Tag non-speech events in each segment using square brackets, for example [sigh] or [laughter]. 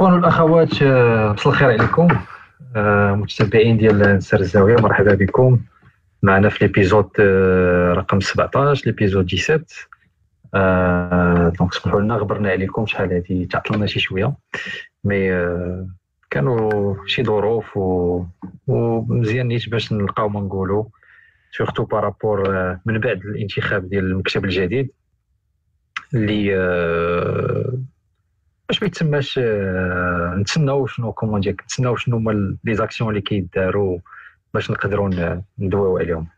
الاخوان والاخوات آه، مساء الخير عليكم. آه، متتبعين ديال نسر الزاوية مرحبا بكم. معنا في l'épisode آه، رقم 17 l'épisode 17 donc سمحوا لنا غبرنا عليكم شحال هادي تعطلنا شي شوية. mais كانوا شي ظروف و... ومزيان نيت باش نلقاو ما نقولوا. surtout par rapport من بعد الانتخاب ديال المكتب الجديد اللي باش ما يتسماش آه، نتسناو شنو comment ديال نتسناو شنو هما les actions اللي كيداروا باش نقدروا ندويو عليهم.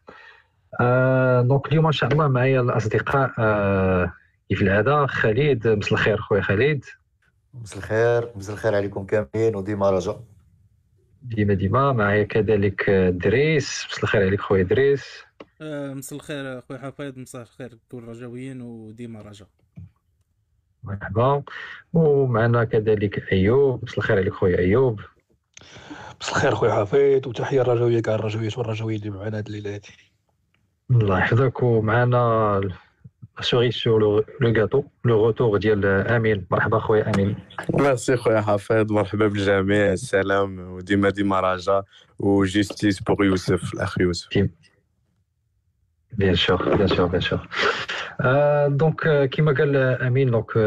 آه donc اليوم إن شاء الله معايا الأصدقاء آه كيف العادة؟ خالد مساء الخير خويا خالد. مساء الخير مساء الخير عليكم كاملين وديما رجاء ديما ديما معايا كذلك دريس. مساء الخير عليك خويا دريس. مساء الخير خويا حفيظ. مساء الخير كل رجاويين وديما رجاء مرحبا. ومعنا كذلك أيوب. مساء الخير عليك خويا أيوب. مساء الخير خويا حفيظ وتحية الرجويه كاع الرجويات والرجويين اللي معنا هاد الليلة هادي الله يحفظك. ومعنا cerise sur le gâteau le retour ديال أمين. مرحبا خويا أمين. ميرسي خويا حفيظ مرحبا بالجميع. السلام. وديما ديما رجاء و justice pour يوسف الأخ يوسف. bien sûr bien sûr bien sûr donc كيما قال امين donc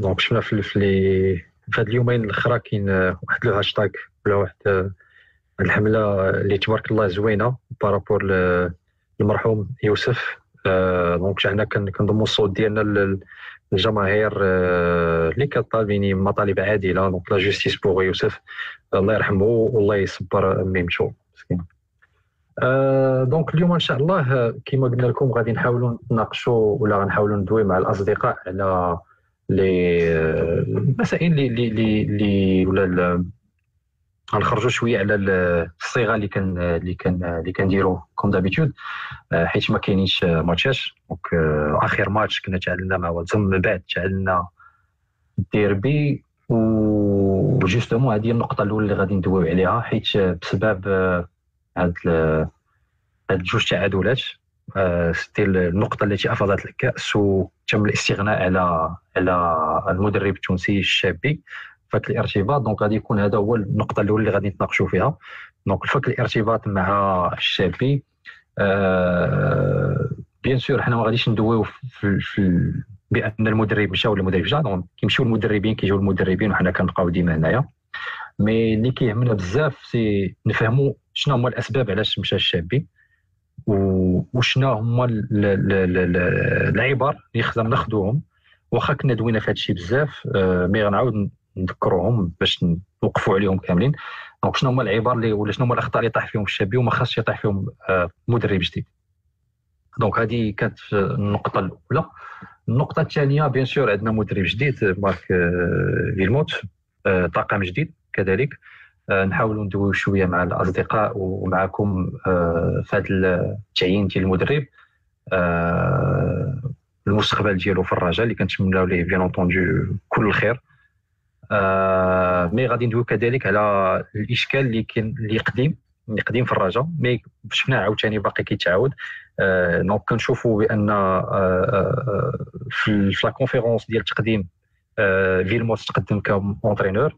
donc شفنا في في هاد اليومين الاخرى كاين واحد le hashtag ولا واحد الحملة اللي تبارك الله زوينة par rapport المرحوم يوسف. donc حنا كنضموا الصوت ديالنا للجماهير اللي كطالبين مطالب عادلة. donc la justice pour يوسف. الله يرحمه والله يصبر ميمتو مسكين donc اليوم إن شاء الله كما قلنا لكم غادي نحاولوا نتناقشوا ولا غنحاولوا ندوي مع الأصدقاء على les المسائل اللي اللي اللي ولا غنخرجوا شوية على الصيغة اللي كان اللي كان اللي كنديروا comme d'habitude حيت ما كاينينش ماتشات donc آخر ماتش كنا تعادلنا مع واتزم من بعد تعادلنا الديربي و justement هذه النقطة الأولى اللي غادي ندويو عليها حيت بسبب هاد هاد جوج تعادلات. c'était النقطة التي أفاضت الكأس وتم الاستغناء على على المدرب التونسي الشابي فك الارتباط. donc غادي يكون هذا هو النقطة الأولى اللي غادي نتناقشوا فيها. donc فك الارتباط مع الشابي. آه bien sûr حنا ما غاديش ندويو في, في بأن المدرب مشى ولا المدرب جا. donc كيمشيو المدربين كيجيو المدربين وحنا كنبقاو ديما هنايا. mais اللي كيهمنا بزاف c'est نفهموا شنو هما الاسباب علاش مشى الشابي وشنو هما العبر اللي خصنا ناخذوهم واخا كنا دوينا في هادشي بزاف mais غنعاود نذكروهم باش نوقفوا عليهم كاملين donc شنو هما العبر اللي ولا شنو هما الاخطاء اللي طاح فيهم الشابي وما خاصش يطيح فيهم مدرب جديد donc هذه كانت النقطه الاولى النقطه الثانية bien sûr عندنا مدرب جديد مارك فيلموت طاقم جديد كذلك. آه، نحاولوا ندويو شوية مع الأصدقاء ومعكم آه، في هذا التعيين ديال المدرب آه، المستقبل ديالو في الرجاء اللي كنتمناو ليه bien entendu كل الخير. mais غادي ندويو كذلك على الإشكال اللي كان اللي قديم اللي قديم في الرجاء mais شفناه عاوتاني باقي كيتعاود. donc كنشوفوا بأن في la conférence ديال التقديم فيلموت تقدم comme entraîneur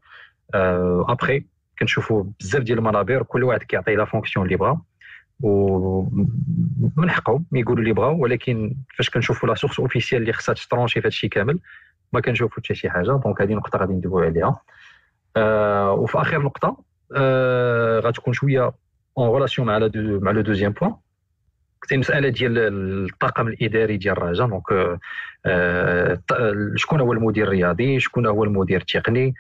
après كنشوفوا بزاف ديال المنابر كل واحد كيعطي la fonction اللي بغا. ومن حقهم يقولوا اللي بغاو. ولكن فاش كنشوفوا la source officielle اللي خصها ت trancher في هادشي كامل ما كنشوفوا حتى شي حاجة. donc هذه نقطة غادي ندويو عليها. آه وفي آخر نقطة آه غتكون شوية en relation مع deux مع le deuxième point c'est مسألة ديال الطاقم الإداري ديال الرجاء donc آه شكون هو المدير الرياضي؟ شكون هو المدير التقني؟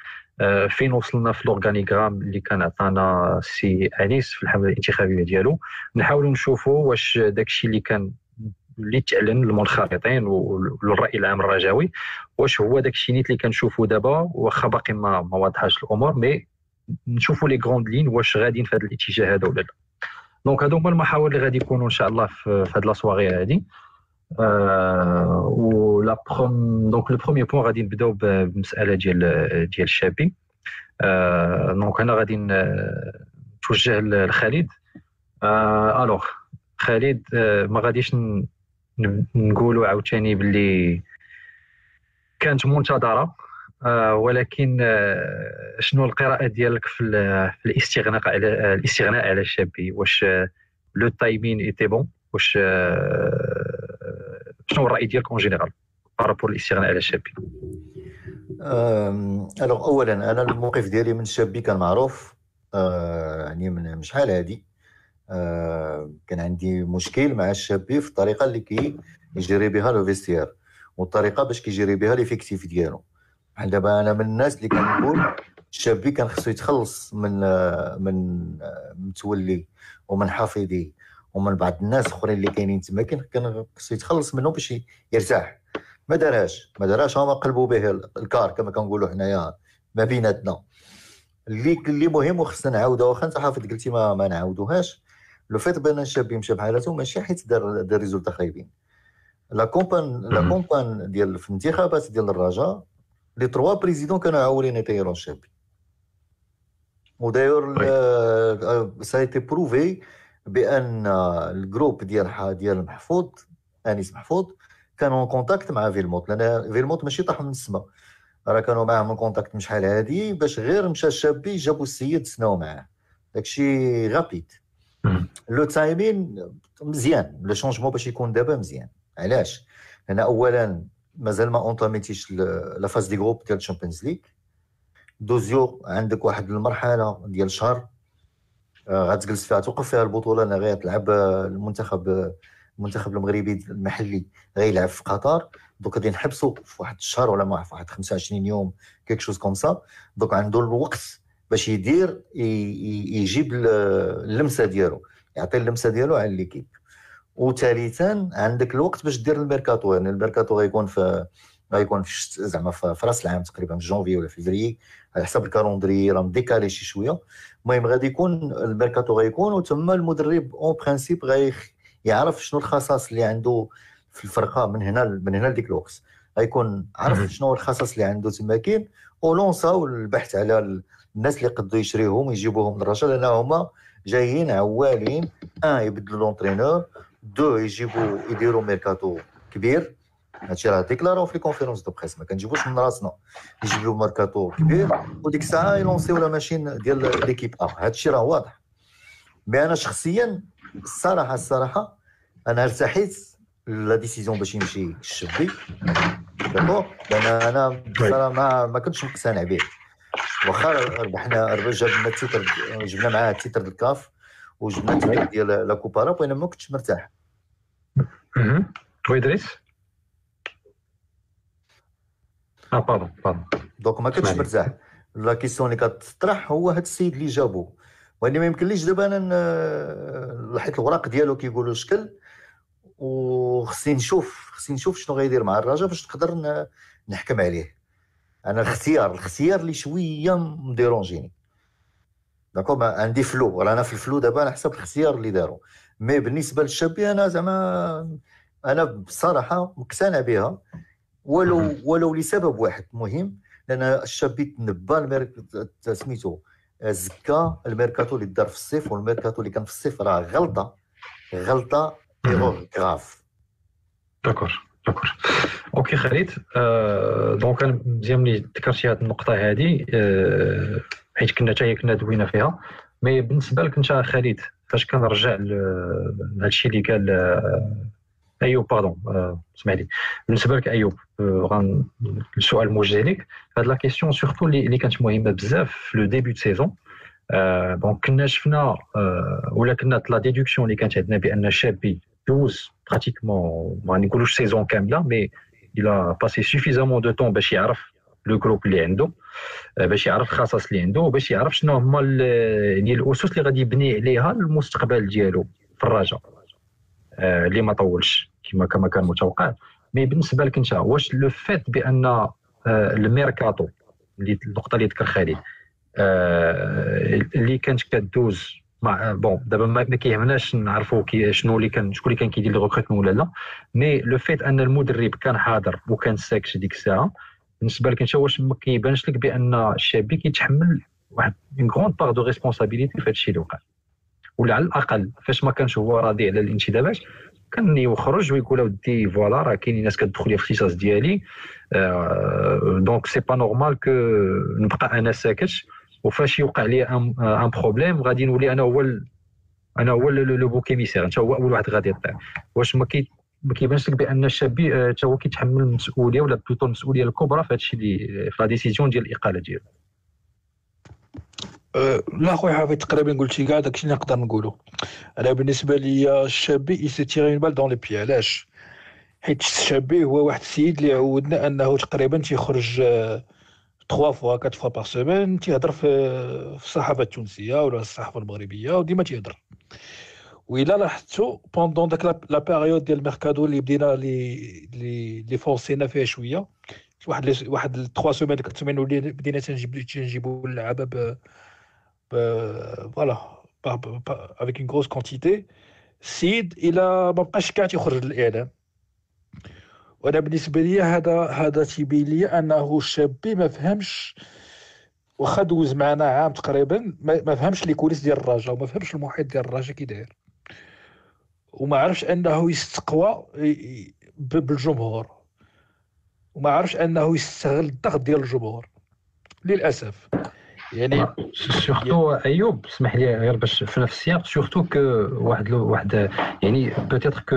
فين وصلنا في ال organigramme اللي كان عطانا سي أنيس في الحملة الانتخابية ديالو. نحاولوا نشوفوا واش داكشي اللي كان اللي تعلن للمنخرطين والرأي العام الرجاوي واش هو داكشي نيت اللي كنشوفوا دابا واخا باقي ما ما واضحاش الأمور mais نشوفوا les grandes lignes واش غاديين في هذا الاتجاه هذا ولا لا. donc هادو هما المحاور اللي غادي يكونوا إن شاء الله في هاد la soirée هادي. و لا بروم donc le premier point غادي نبداو بالمساله ديال ديال الشابي donc هنا غادي نتوجه لخالد. alors خالد ما غاديش نقولوا عاوتاني باللي كانت منتظرة. آه، ولكن آه، شنو القراءة ديالك في, الاستغناء على الاستغناء على الشابي واش le timing était bon واش شنو الراي ديالك en général par rapport الاستغناء على الشابي alors اولا أنا الموقف ديالي من الشابي كان معروف. يعني من شحال هادي؟ كان عندي مشكل مع الشابي في الطريقة اللي كي يجري بها le vestiaire والطريقة باش كيجري بها l'effectif ديالو. بحال دابا أنا من الناس اللي كنقول الشابي كان خصو يتخلص من من متولي ومن حفيظي ومن بعض الناس اخرين اللي كاينين تما كان خصو يتخلص منهم باش يرتاح. ما دارهاش ما دارهاش هما قلبوا به الكار كما كنقولوا حنايا ما بيناتنا. اللي اللي مهم وخصنا نعاودوها واخا انت حافظ قلتي ما, ما نعاودوهاش. le fait بان الشاب يمشي بحالته ماشي حيت دار دار résultats خايبين. la campagne la campagne ديال في الانتخابات ديال الرجاء les trois présidents كانوا عاولين يطيروا الشابي وداير ça a été prouvé بأن ال groupe ديال ديال محفوظ أنيس محفوظ كانوا en contact مع فيلموت لأن فيلموت ماشي طاح من السماء. راه كانوا معاه en contact من شحال هادي باش غير مشى الشابي جابوا السيد سناو معاه. داكشي rapide le timing مزيان le changement باش يكون دابا مزيان. علاش؟ لأن اولا مازال ما entamé تيش la phase des groupes ديال ال Champions League deuxio عندك واحد المرحلة ديال شهر غتجلس فيها توقف فيها البطولة أنا غير تلعب المنتخب المنتخب المغربي المحلي غيلعب في قطر. donc غادي نحبسوا في واحد الشهر ولا في واحد 25 يوم quelque chose comme ça. donc عنده الوقت باش يدير يجيب اللمسة ديالو يعطي اللمسة ديالو على l'équipe. وثالثا عندك الوقت باش دير الميركاتو. يعني الميركاتو غيكون في غيكون في زعما في رأس العام تقريبا في جونفي ولا فيفري على حسب ال calendrier راه م décalé شي شوية. المهم غادي يكون الميركاتو غيكون وتما المدرب en principe غي يعرف شنو الخصائص اللي عنده في الفرقة من هنا من هنا لديك الوقت. غيكون عرف شنو الخصائص اللي عنده تما كاين و lancé او البحث على الناس اللي قدوا يشريوهم ويجيبوهم للرجاء لأن هما جايين عوالين. ان يبدلوا l'entraîneur دو يجيبوا يديروا ميركاتو كبير. هادشي راه déclaré او في les conférences de presse ما كنجيبوش من راسنا يجيبوا ميركاتو كبير وديك الساعة ي lancer و la machine ديال l'équipe ا هادشي راه واضح mais أنا شخصيا الصراحه الصراحه أنا ارتحيت la décision باش يمشي الشبي d'accord لأن أنا بصراحه ما ما كنتش مقتنع به واخا ربحنا جبنا ال titre جبنا معاه ال titre ديال الكاف وجبنا ال titre ديال la coupe arabe وأنا ما كنتش مرتاح وادريس آه pardon pardon donc ما كنتش مرتاح la question اللي كتطرح هو هذا السيد اللي جابوه واني ما يمكنليش دابا أنا حيت الوراق ديالو كيقولوا شكل وخصني نشوف خصني نشوف شنو غيدير مع الرجاء باش نقدر نحكم عليه أنا الاختيار الاختيار اللي شوية م déranger ني d'accord عندي flou رانا في ال flou دابا على حسب الاختيار اللي داروا mais بالنسبة للشابي أنا زعما أنا بصراحه مقتنع بها ولو ولو لسبب واحد مهم لأن الشابي تنبا سميتو زكا الميركاتو اللي دار في الصيف والميركاتو اللي كان في الصيف راه غلطة غلطة erreur grave d'accord d'accord. OK خالد آه donc أنا مزيان ملي ذكرتي هذه النقطة هذه آه حيت كنا حتى كنا دوينا فيها. mais بالنسبة لك أنت خالد فاش كنرجع لهذا الشيء اللي قال آه، ايوب pardon آه اسمح لي بالنسبة لك ايوب آه السؤال موجه لك هاد la question surtout اللي كانت مهمه بزاف في le début de saison donc كنا شفنا آه ولا كنا la déduction اللي كانت عندنا بان شابي دوز pratiquement ما نقولوش saison كامله mais il a passé suffisamment de temps باش يعرف le groupe اللي عنده باش يعرف الخصائص اللي عنده وباش يعرف شنو هما يعني الاسس اللي غادي يبني عليها المستقبل ديالو في الرجاء اللي ما طولش كما كما كان متوقع. mais بالنسبة لك انت واش le fait بأن الميركاتو اللي النقطة اللي ذكر خالد اللي كانت كدوز مع bon دابا ما كيهمناش نعرفوا كي شنو اللي كان شكون اللي كان كيدير les recrutements ولا لا. mais le fait أن المدرب كان حاضر وكان ساكت ديك الساعة بالنسبة لك انت واش ما كيبانش لك بأن الشابي كيتحمل واحد une grande part de responsabilité في هذا الشيء اللي وقع؟ ولا على الأقل فاش ما كانش هو راضي على الانتدابات كان يخرج ويقول اودي voilà راه كاينين ناس كتدخل في الاختصاص ديالي donc c'est pas normal que نبقى أنا ساكت وفاش يوقع لي un problème غادي نولي أنا هو أنا هو le bouc émissaire أنت هو أول واحد غادي يطيح. واش ما كي ما كيبانش لك بأن الشابي حتى هو كيتحمل المسؤولية ولا plutôt المسؤولية الكبرى في هذا الشيء اللي في la décision ديال الإقالة ديالو. لا خويا حافظ تقريبا قلتي كاع داكشي اللي نقدر نقولو. أنا بالنسبة لي الشابي il s'est tiré une balle dans le pied علاش؟ حيت الشابي هو واحد السيد اللي عودنا أنه تقريبا تيخرج trois fois quatre fois par semaine تيهضر في الصحافه التونسيه ولا الصحافة المغربية وديما تيهضر. وإلا لاحظتو pendant داك la période ديال الميركادو اللي بدينا لي لي فونسينا فيها شوية واحد واحد 3 semaines ديك السيمين بدينا تنجيب تنجيبو اللعابة voilà avec une grosse quantité السيد إلى ما بقاش كاع تيخرج للاعلام وأنا بالنسبة لي هذا هذا تيبين لي أنه الشابي ما فهمش. واخا دوز معنا عام تقريبا ما فهمش les coulisses ديال الرجاء وما فهمش المحيط ديال الرجاء كي داير. وما عرفش أنه يستقوى بالجمهور. وما عرفش أنه يستغل الضغط ديال الجمهور. للأسف. يعني surtout ايوب اسمح لي غير باش في نفس السياق surtout que واحد واحد يعني peut-être que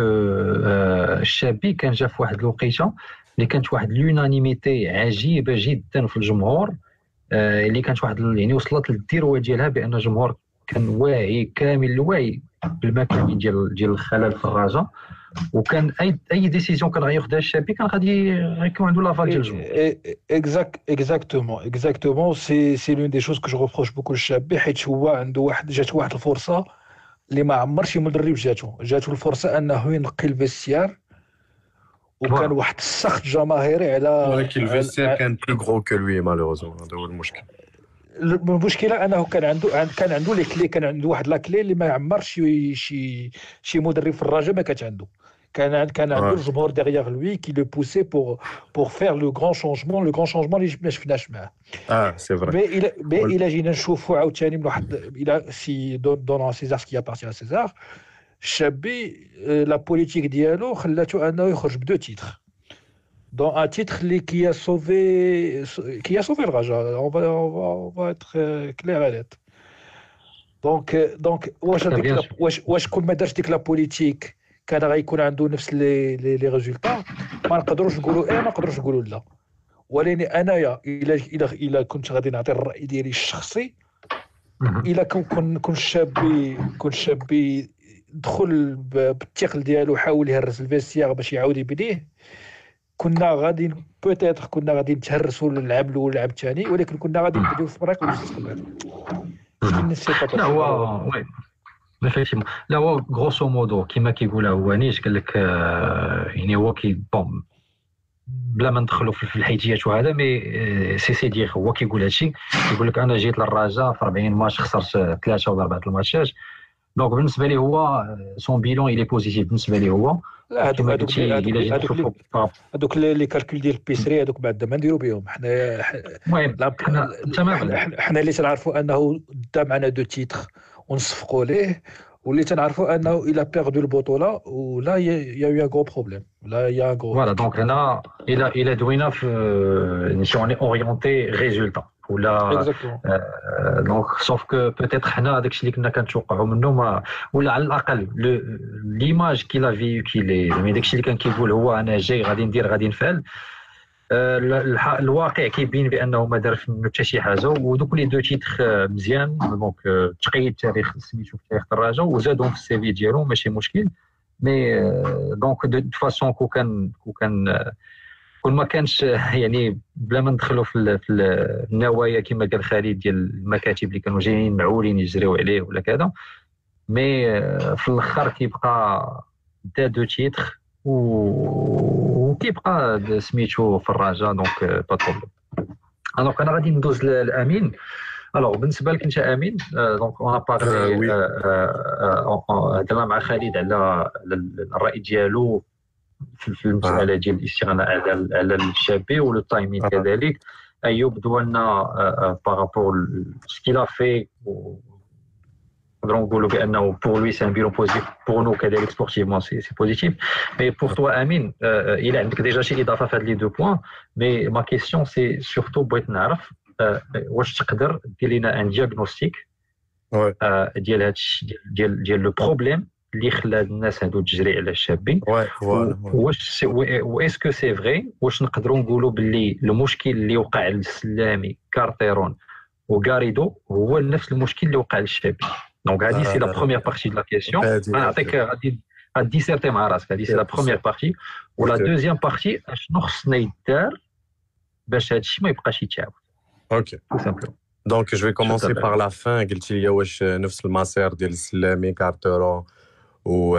الشابي كان جا في واحد الوقيتة اللي كانت واحد l'unanimité عجيبة جدا في الجمهور اللي كانت واحد يعني وصلت للذروه ديالها بأن الجمهور كان واعي كامل الوعي بالمكان ديال ديال الخلل في الرجاء. وكان اي أي décision كان غياخذها الشابي كان غادي غيكون عنده l'aval ديال الجمهور. exact exactement exactement c'est c'est l'une des choses que je reproche beaucoup للشابي حيت هو عنده واحد جات واحد الفرصة اللي ما عمر شي مدرب جاتو. جاتو الفرصة أنه ينقي ال vestiaire وكان واحد السخط جماهيري على ولكن ال vestiaire كان plus gros que lui malheureusement هذا هو المشكل. المشكلة أنه كان عنده كان عنده les clés كان عنده واحد la clé اللي ما عمر شي شي شي مدرب في الرجاء ما كانت عنده. كان كان عنده الجمهور derrière lui qui le poussait pour pour faire le grand changement le grand changement اللي ما شفناش معاه آه c'est vrai mais إلى mais إلى جينا نشوفوا عاوتاني من واحد إلى si donne à César ce qui appartient à César الشابي la politique ديالو خلاته انه يخرج ب deux titres dans un titre qui a sauvé, qui a sauvé le Raja. On va, on va, on va être clair et net. donc donc واش هذيك واش واش كل ما دارش ديك la politique كان غيكون عنده نفس les les résultats ما نقدروش نقولوا إيه ما نقدروش نقولوا لا ولكن انايا الا الا الا كنت غادي نعطي الراي ديالي الشخصي الا كون كون شابي كون شابي دخل بالثقل ديالو حاول يهرس ال vestiaire باش يعاود يبنيه كنا غادي peut-être كنا غادي نتهرسوا للعب الأول واللعب الثاني ولكن كنا غادي نبداو في طريق المستقبل لا هو oui. لا هو grosso modo كيما كيقول هو نيش قال لك يعني هو que bon بلا ما ندخلوا في الحيتيات وهذا mais c'est c'est-à-dire هو كيقول هادشي. يقول لك أنا جيت للرجاء في 40 ماتش خسرت ثلاثة ولا اربعه الماتشات. donc بالنسبة لي هو son bilan il est positif بالنسبة لي هو لا هذوك هذوك هذوك les calculs ديال البيسري هذوك بعد ما نديرو بهم حنا المهم حنا تماما حنا اللي تنعرفوا انه دا معنا deux titres ونصفقوا ليه واللي تنعرفوا انه إلى perdu البطوله ولا y a y a gros problème لا y a gros voilà donc هنا إلى إلى دوينا في on est orienté résultat ولا donc sauf que peut-être حنا داكشي اللي كنا كنتوقعوا منه ما ولا على الأقل l'image qu'il a véhiculée زعما داكشي اللي كان كيقول هو أنا جاي غادي ندير غادي نفعل الواقع كيبين بأنه ما دار حتى شي حاجة ودوك les deux titres مزيان donc تقيد تاريخ سميتو في تاريخ د الرجاء وزادهم في ال CV ديالو ماشي مشكل mais donc de façon que كان كو كان كون ما كانش يعني بلا ما ندخلوا في, في النوايا كما قال خالد ديال المكاتب اللي كانوا جايين معولين يجريو عليه ولا كذا. mais في الأخر كيبقى دا deux titres وكيبقى سميتو في الرجاء donc pas problème donc أنا غادي ندوز لأمين. alors بالنسبة لك أنت أمين donc on parlait هضرنا مع خالد على الرأي ديالو. في المساله ديال الاستغناء على على الشابي وال timing كذلك. أيوب دولنا par rapport ce qu'il a fait pour lui c'est un bilan positif. Pour nous sportivement c'est positif. Mais pour toi Amine euh, il a déjà chez fait les deux points. Mais ma question c'est surtout بغيت نعرف واش تقدر دير لنا un diagnostic ديال هادشي ديال ديال le problème اللي خلى الناس هادو تجري على الشابي واش و est-ce que c'est vrai واش نقدروا نقولوا باللي المشكل اللي وقع للسلامي كارتيرون وغاريدو هو نفس المشكل اللي وقع للشابي donc هذه c'est la première partie de la question أنا نعطيك غادي غاديسيرتي مع راسك هذه c'est la première partie و la deuxième partie اشنو خصنا يدار باش هذا الشيء ما يبقاش يتعاود OK tout simplement donc je vais commencer par là فان قلت لي واش نفس المسار ديال السلامي كارتيرون و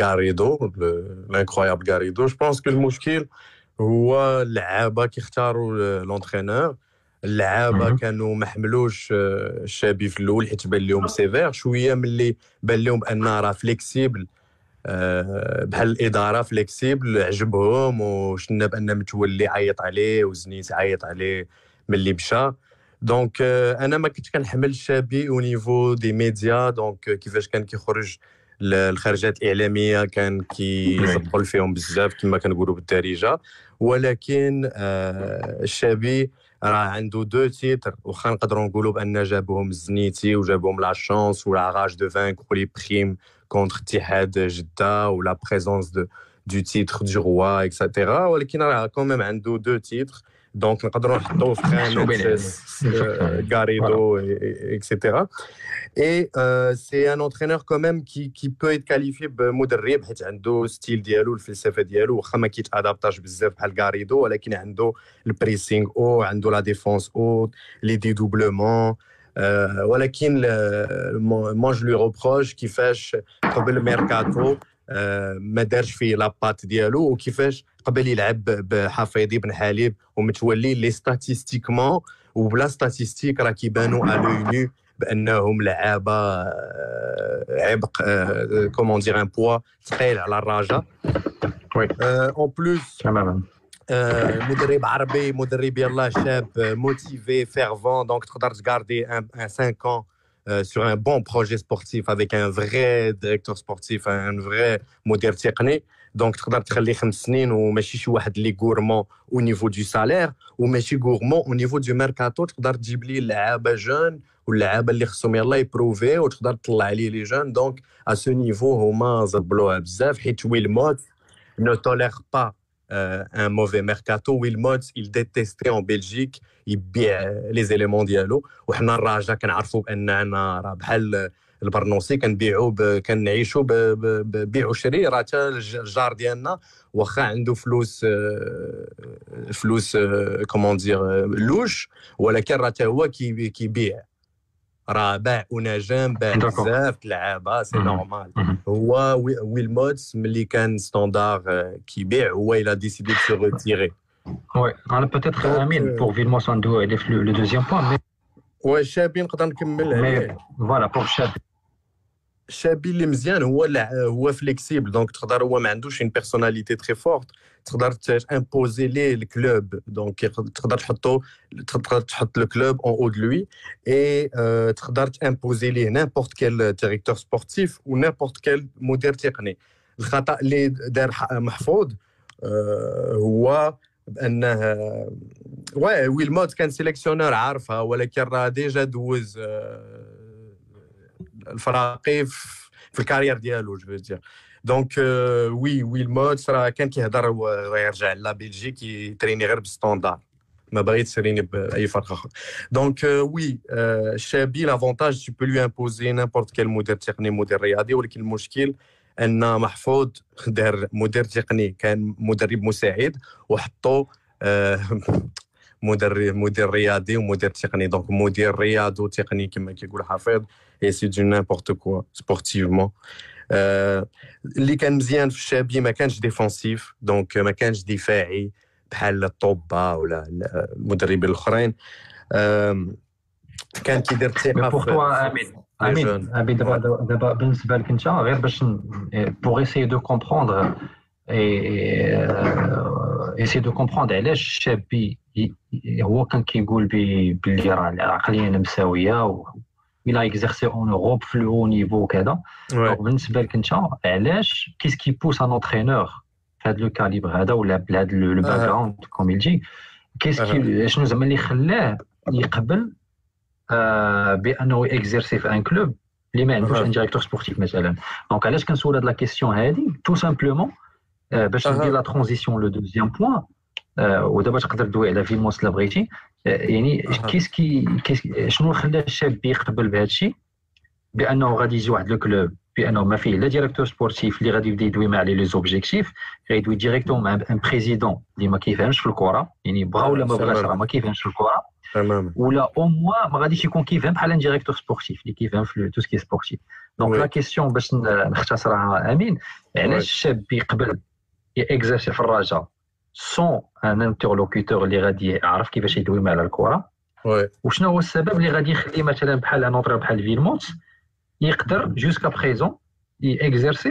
غاريدو l'incroyable غاريدو je pense que المشكل هو اللعابه كيختاروا l'entraîneur اللعابه كانوا ما حملوش الشابي في الأول حيت بان لهم sévère شوية ملي بان لهم بان راه flexible بحال الاداره flexible عجبهم وشنا بان متولي عيط عليه وزنيت عيط عليه ملي مشى donc أنا ما كنت كنحمل الشابي au niveau des médias donc كيفاش كان كيخرج الخرجات الإعلامية كان كيزبل فيهم بزاف كما كنقولوا بالدارجة. ولكن الشابي راه عنده deux titres واخا نقدروا نقولوا بأن جابوهم الزنيتي وجابوهم la chance و la rage de vaincre les primes contre اتحاد جده و la présence de deux titres de roi et cetera ولكن راه quand même عنده deux titres donc نقدروا نحطوه في خانه غاريدو et cetera et c'est un entraîneur quand même qui qui peut être qualifié ب مدرب حيت عنده style ديالو الفلسفه ديالو واخا ما كيت adapte ش بزاف بحال غاريدو ولكن عنده البريسينغ أو عنده لا ديفونس أو لي ديدوبلمون ولكن مون جو لو روبروش كيفاش قبل الميركاتو ما دارش فيه لابات ديالو وكيفاش قبل يلعب بحفيظي بن حليب ومتولي لي ستاتيستيكمون وبلا ستاتيستيك راه كيبانوا ألو نو بأنهم لعابة عبق كومون دير ان بوا ثقيل على الرجاء oui en plus تماما مدرب عربي مدرب يلاه شاب motivé fervent donc تقدر ت garder en 5 ans sur un bon projet sportif avec un vrai directeur sportif un vrai مدير تقني donc تقدر تخلي خمس سنين وماشي شي واحد اللي gourmand au niveau du salaire وماشي gourmand au niveau du mercato تقدر تجيب لي لعابه jeunes واللعابه اللي خصهم يلاه ي prouver وتقدر تطلع عليه les jeunes donc ا سو نيفو هما زبلوها بزاف حيت ويل موت نو تولير با ان موفي ميركاتو ويل موت il détestait en Belgique يبيع لي زيليمون ديالو وحنا الراجا كنعرفوا باننا راه بحال البرنوسي كنبيعوا ب... كنعيشوا ببيع وشري راه حتى الجار ديالنا واخا عنده فلوس فلوس كومون دير لوش ولكن راه حتى هو كيبيع راه باع ونجم باع بزاف لعابه c'est normal هو ويلموتس ملي كان ستاندار كيبيع هو il a décidé de se retirer oui أنا peut-être امين pour ويلموتس عنده le deuxième point mais oui شابي نقدر نكمل عليه voilà pour شابي شابي اللي مزيان هو هو flexible donc تقدر هو ما عندوش une personnalité très forte تقدر imposer ليه ال club donc تقدر تحطو تقدر تحط ال club en haut de lui et تقدر ت imposer ليه n'importe quel directeur sportif و n'importe quel مدير تقني الخطا اللي دار محفوظ هو بانه oui ويلموتس كان sélectionneur عارفها ولكن راه déjà دوز الفراقي في ال carrière ديالو je veux dire donc oui ويلموتس راه كان كيهضر ويرجع لا بلجيك ي entraîner غير بالستاندار ما بغيت ي entraîner باي فرق اخر donc oui الشابي l'avantage tu peux lui imposer n'importe quel مدير تقني مدير رياضي ولكن المشكل ان محفوظ دار مدير تقني كان مدرب مساعد وحطوا مدرب مدير رياضي ومدير تقني donc مدير رياضي وتقني كما كيقول حفيظ et c'est du n'importe quoi sportivement اللي كان مزيان في الشابي ما كانش défensif donc ما كانش دفاعي بحال الطوبا ولا المدربين الاخرين كان كيدير الثقه في امين امين امين دابا دابا بالنسبة لك انت غير باش pour essayer de comprendre essayer de comprendre علاش الشابي هو كان كيقول باللي راه العقليه مساويه il a exercé en Europe في le haut niveau وكذا Ouais. donc بالنسبة لك انت علاش qu'est-ce qui pousse un entraîneur في هذا le calibre هذا ولا بهذا le background comme يجي qu'est-ce qui شنو زعما اللي خلاه يقبل آه بانه exercer في un club اللي ما عندوش أها. un directeur sportif مثلا donc علاش كنسول هاد la question هادي tout simplement باش أها. ندير la transition le deuxième point ودابا تقدر دوي على ويلموتس لا بغيتي آه، يعني. qu'est-ce qui شنو خلى الشاب يقبل بهذا الشيء بأنه غادي يجي واحد le club بأنه ما فيه لا directeur sportif اللي غادي يبدأ يدوي مع عليه les objectifs غيدوي directement مع un président اللي ما كيفهمش في الكرة يعني بغا ولا ما آه، بغاش. راه ما كيفهمش في الكرة تماما ولا au moins ما غاديش يكون كيفهم بحال un directeur sportif اللي كيفهم في tout ce qui est sportif donc. la question باش نختصرها آمين علاش. الشاب يقبل ي exercer في الرجاء sans un interlocuteur اللي غادي يعرف كيفاش يدوي مع على الكره oui وشنو هو السبب اللي غادي يخلي مثلا بحال un autre بحال فيلموت يقدر jusqu'à présent ي exercer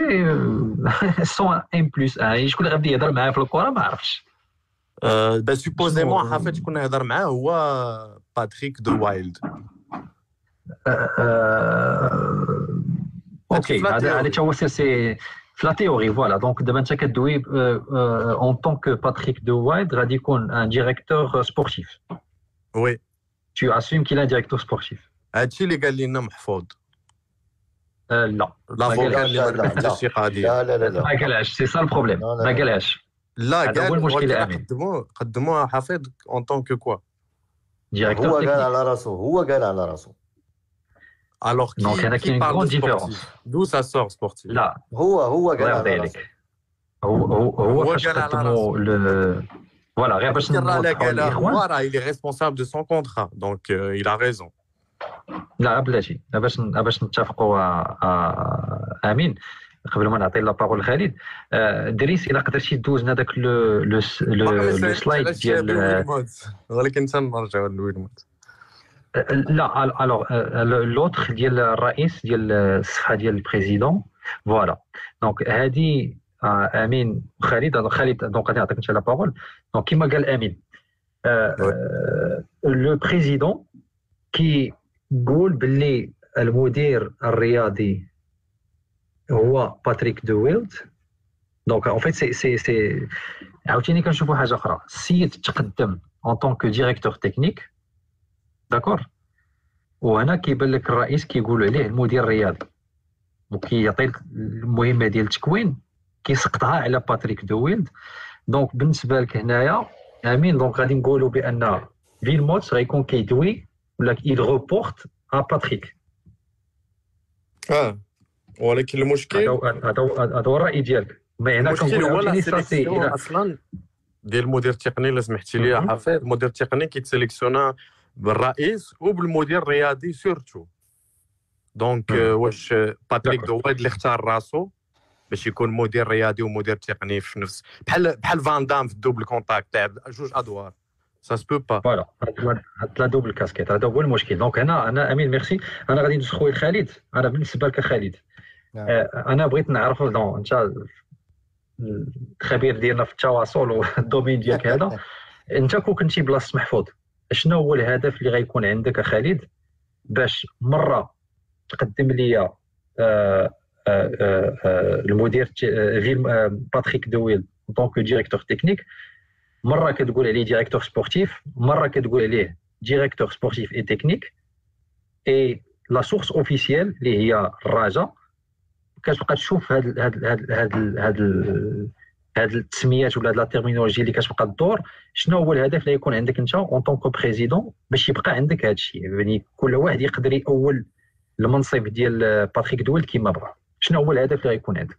سون en plus en شكون اللي غادي يهضر معاه في الكره ما عرفتش آه، pas supposément شنو- حافظ شكون يهضر معاه هو باتريك دو وايلد آه، OK في لا هذا هذا théorie. تا هو c'est c'est في la théorie voilà donc دابا انت كدوي en tant que باتريك دو وايد غادي يكون un directeur sportif وي tu assumes qu'il est un directeur sportif? هادشي اللي قال لنا محفوظ آه، لا لافوكا لا، اللي لا، ما لا، ربح لا. حتى شي قضيه لا لا لا ما لا قالهاش سي سا البروبليم لا، لا، ما لا. قالهاش لا هذا هو قال المشكل ولكن الأمين. قدموه قدموها حافظ اون طون كو كوا هو ديريكتور قال تكنيك على راسو هو قال على راسو الوغ Donc, هنا كاين grande différence. دو سا سور سبورتيف لا هو هو قال الله على يرضي راسو عليك هو هو هو هو فاش قال على قدموا ل voilà غير باش راه نوضحوا قال هو للاخوان راه il est responsable de son contrat donc euh, il a raison. لا بلاتي لا باش لا باش نتفقوا آه، آه، امين قبل ما نعطي la parole لخالد آه، دريس الا قدرتي دوز لنا داك لو لو س- لو باقي ما لو سالتش slide على الشابي ديال ويلموت ولكن انت نرجعوا لويلموت لا alors l'autre ديال الرئيس ديال الصفحه ديال ال président voilà donc هادي آه، امين وخالد donc خالد donc غادي نعطيك انت la parole donc كيما قال امين le président كيقول باللي المدير الرياضي هو باتريك دو ويلد donc en fait c'est c'est c'est عاوتاني كنشوفوا حاجة أخرى. السيد تقدم en tant que directeur technique d'accord. وهنا كيبان لك الرئيس كيقول عليه المدير الرياضي وكيعطي المهمة ديال التكوين. كيسقطها على باتريك دويلد. donc بالنسبة لك هنايا آمين. donc غادي نقولوا بأن فيلموت غيكون كيدوي ولا il reporte à باتريك آه. ولكن المشكل هذا هو- الرأي ديالك. ما هنا المشكل هو لا أصلا. ديال المدير التقني الا سمحتي لي. حفيظ المدير التقني كيت sélectionne بالرئيس وبالمدير الرياضي surtout donc. آه، واش آه، باتريك. دواد اللي اختار راسو باش يكون مدير رياضي ومدير تقني في نفس بحال بحال فان دام في ال Double Impact لعب جوج أدوار. سا سبو با voilà la double casquette هذا هو المشكل donc هنا أنا أمين ميرسي. أنا غادي ندوز خويا خالد. أنا بالنسبة لك خالد. نعم. آه، أنا بغيت نعرف دون أنت الخبير ديالنا في التواصل وال domaine ديالك هذا. [laughs] أنت كون كنتي بلاصة محفوظ. شنو هو الهدف اللي غيكون عندك خالد باش مرة تقدم لي آه، آه، آه، المدير فيل باتريك دويل donc directeur technique مرة كتقول عليه directeur sportif مرة كتقول عليه directeur sportif et technique et la source officielle اللي هي الراجا. كتبقى تشوف هاد هاد هاد هاد هاد هاد التسميات ولا هاد la terminologie اللي كتبقى تدور شنو هو الهدف اللي يكون عندك انت en tant que président باش يبقى عندك هاد الشيء؟ يعني كل واحد يقدر يأول المنصب ديال باتريك دول كيما بغا. شنو هو الهدف اللي غيكون عندك؟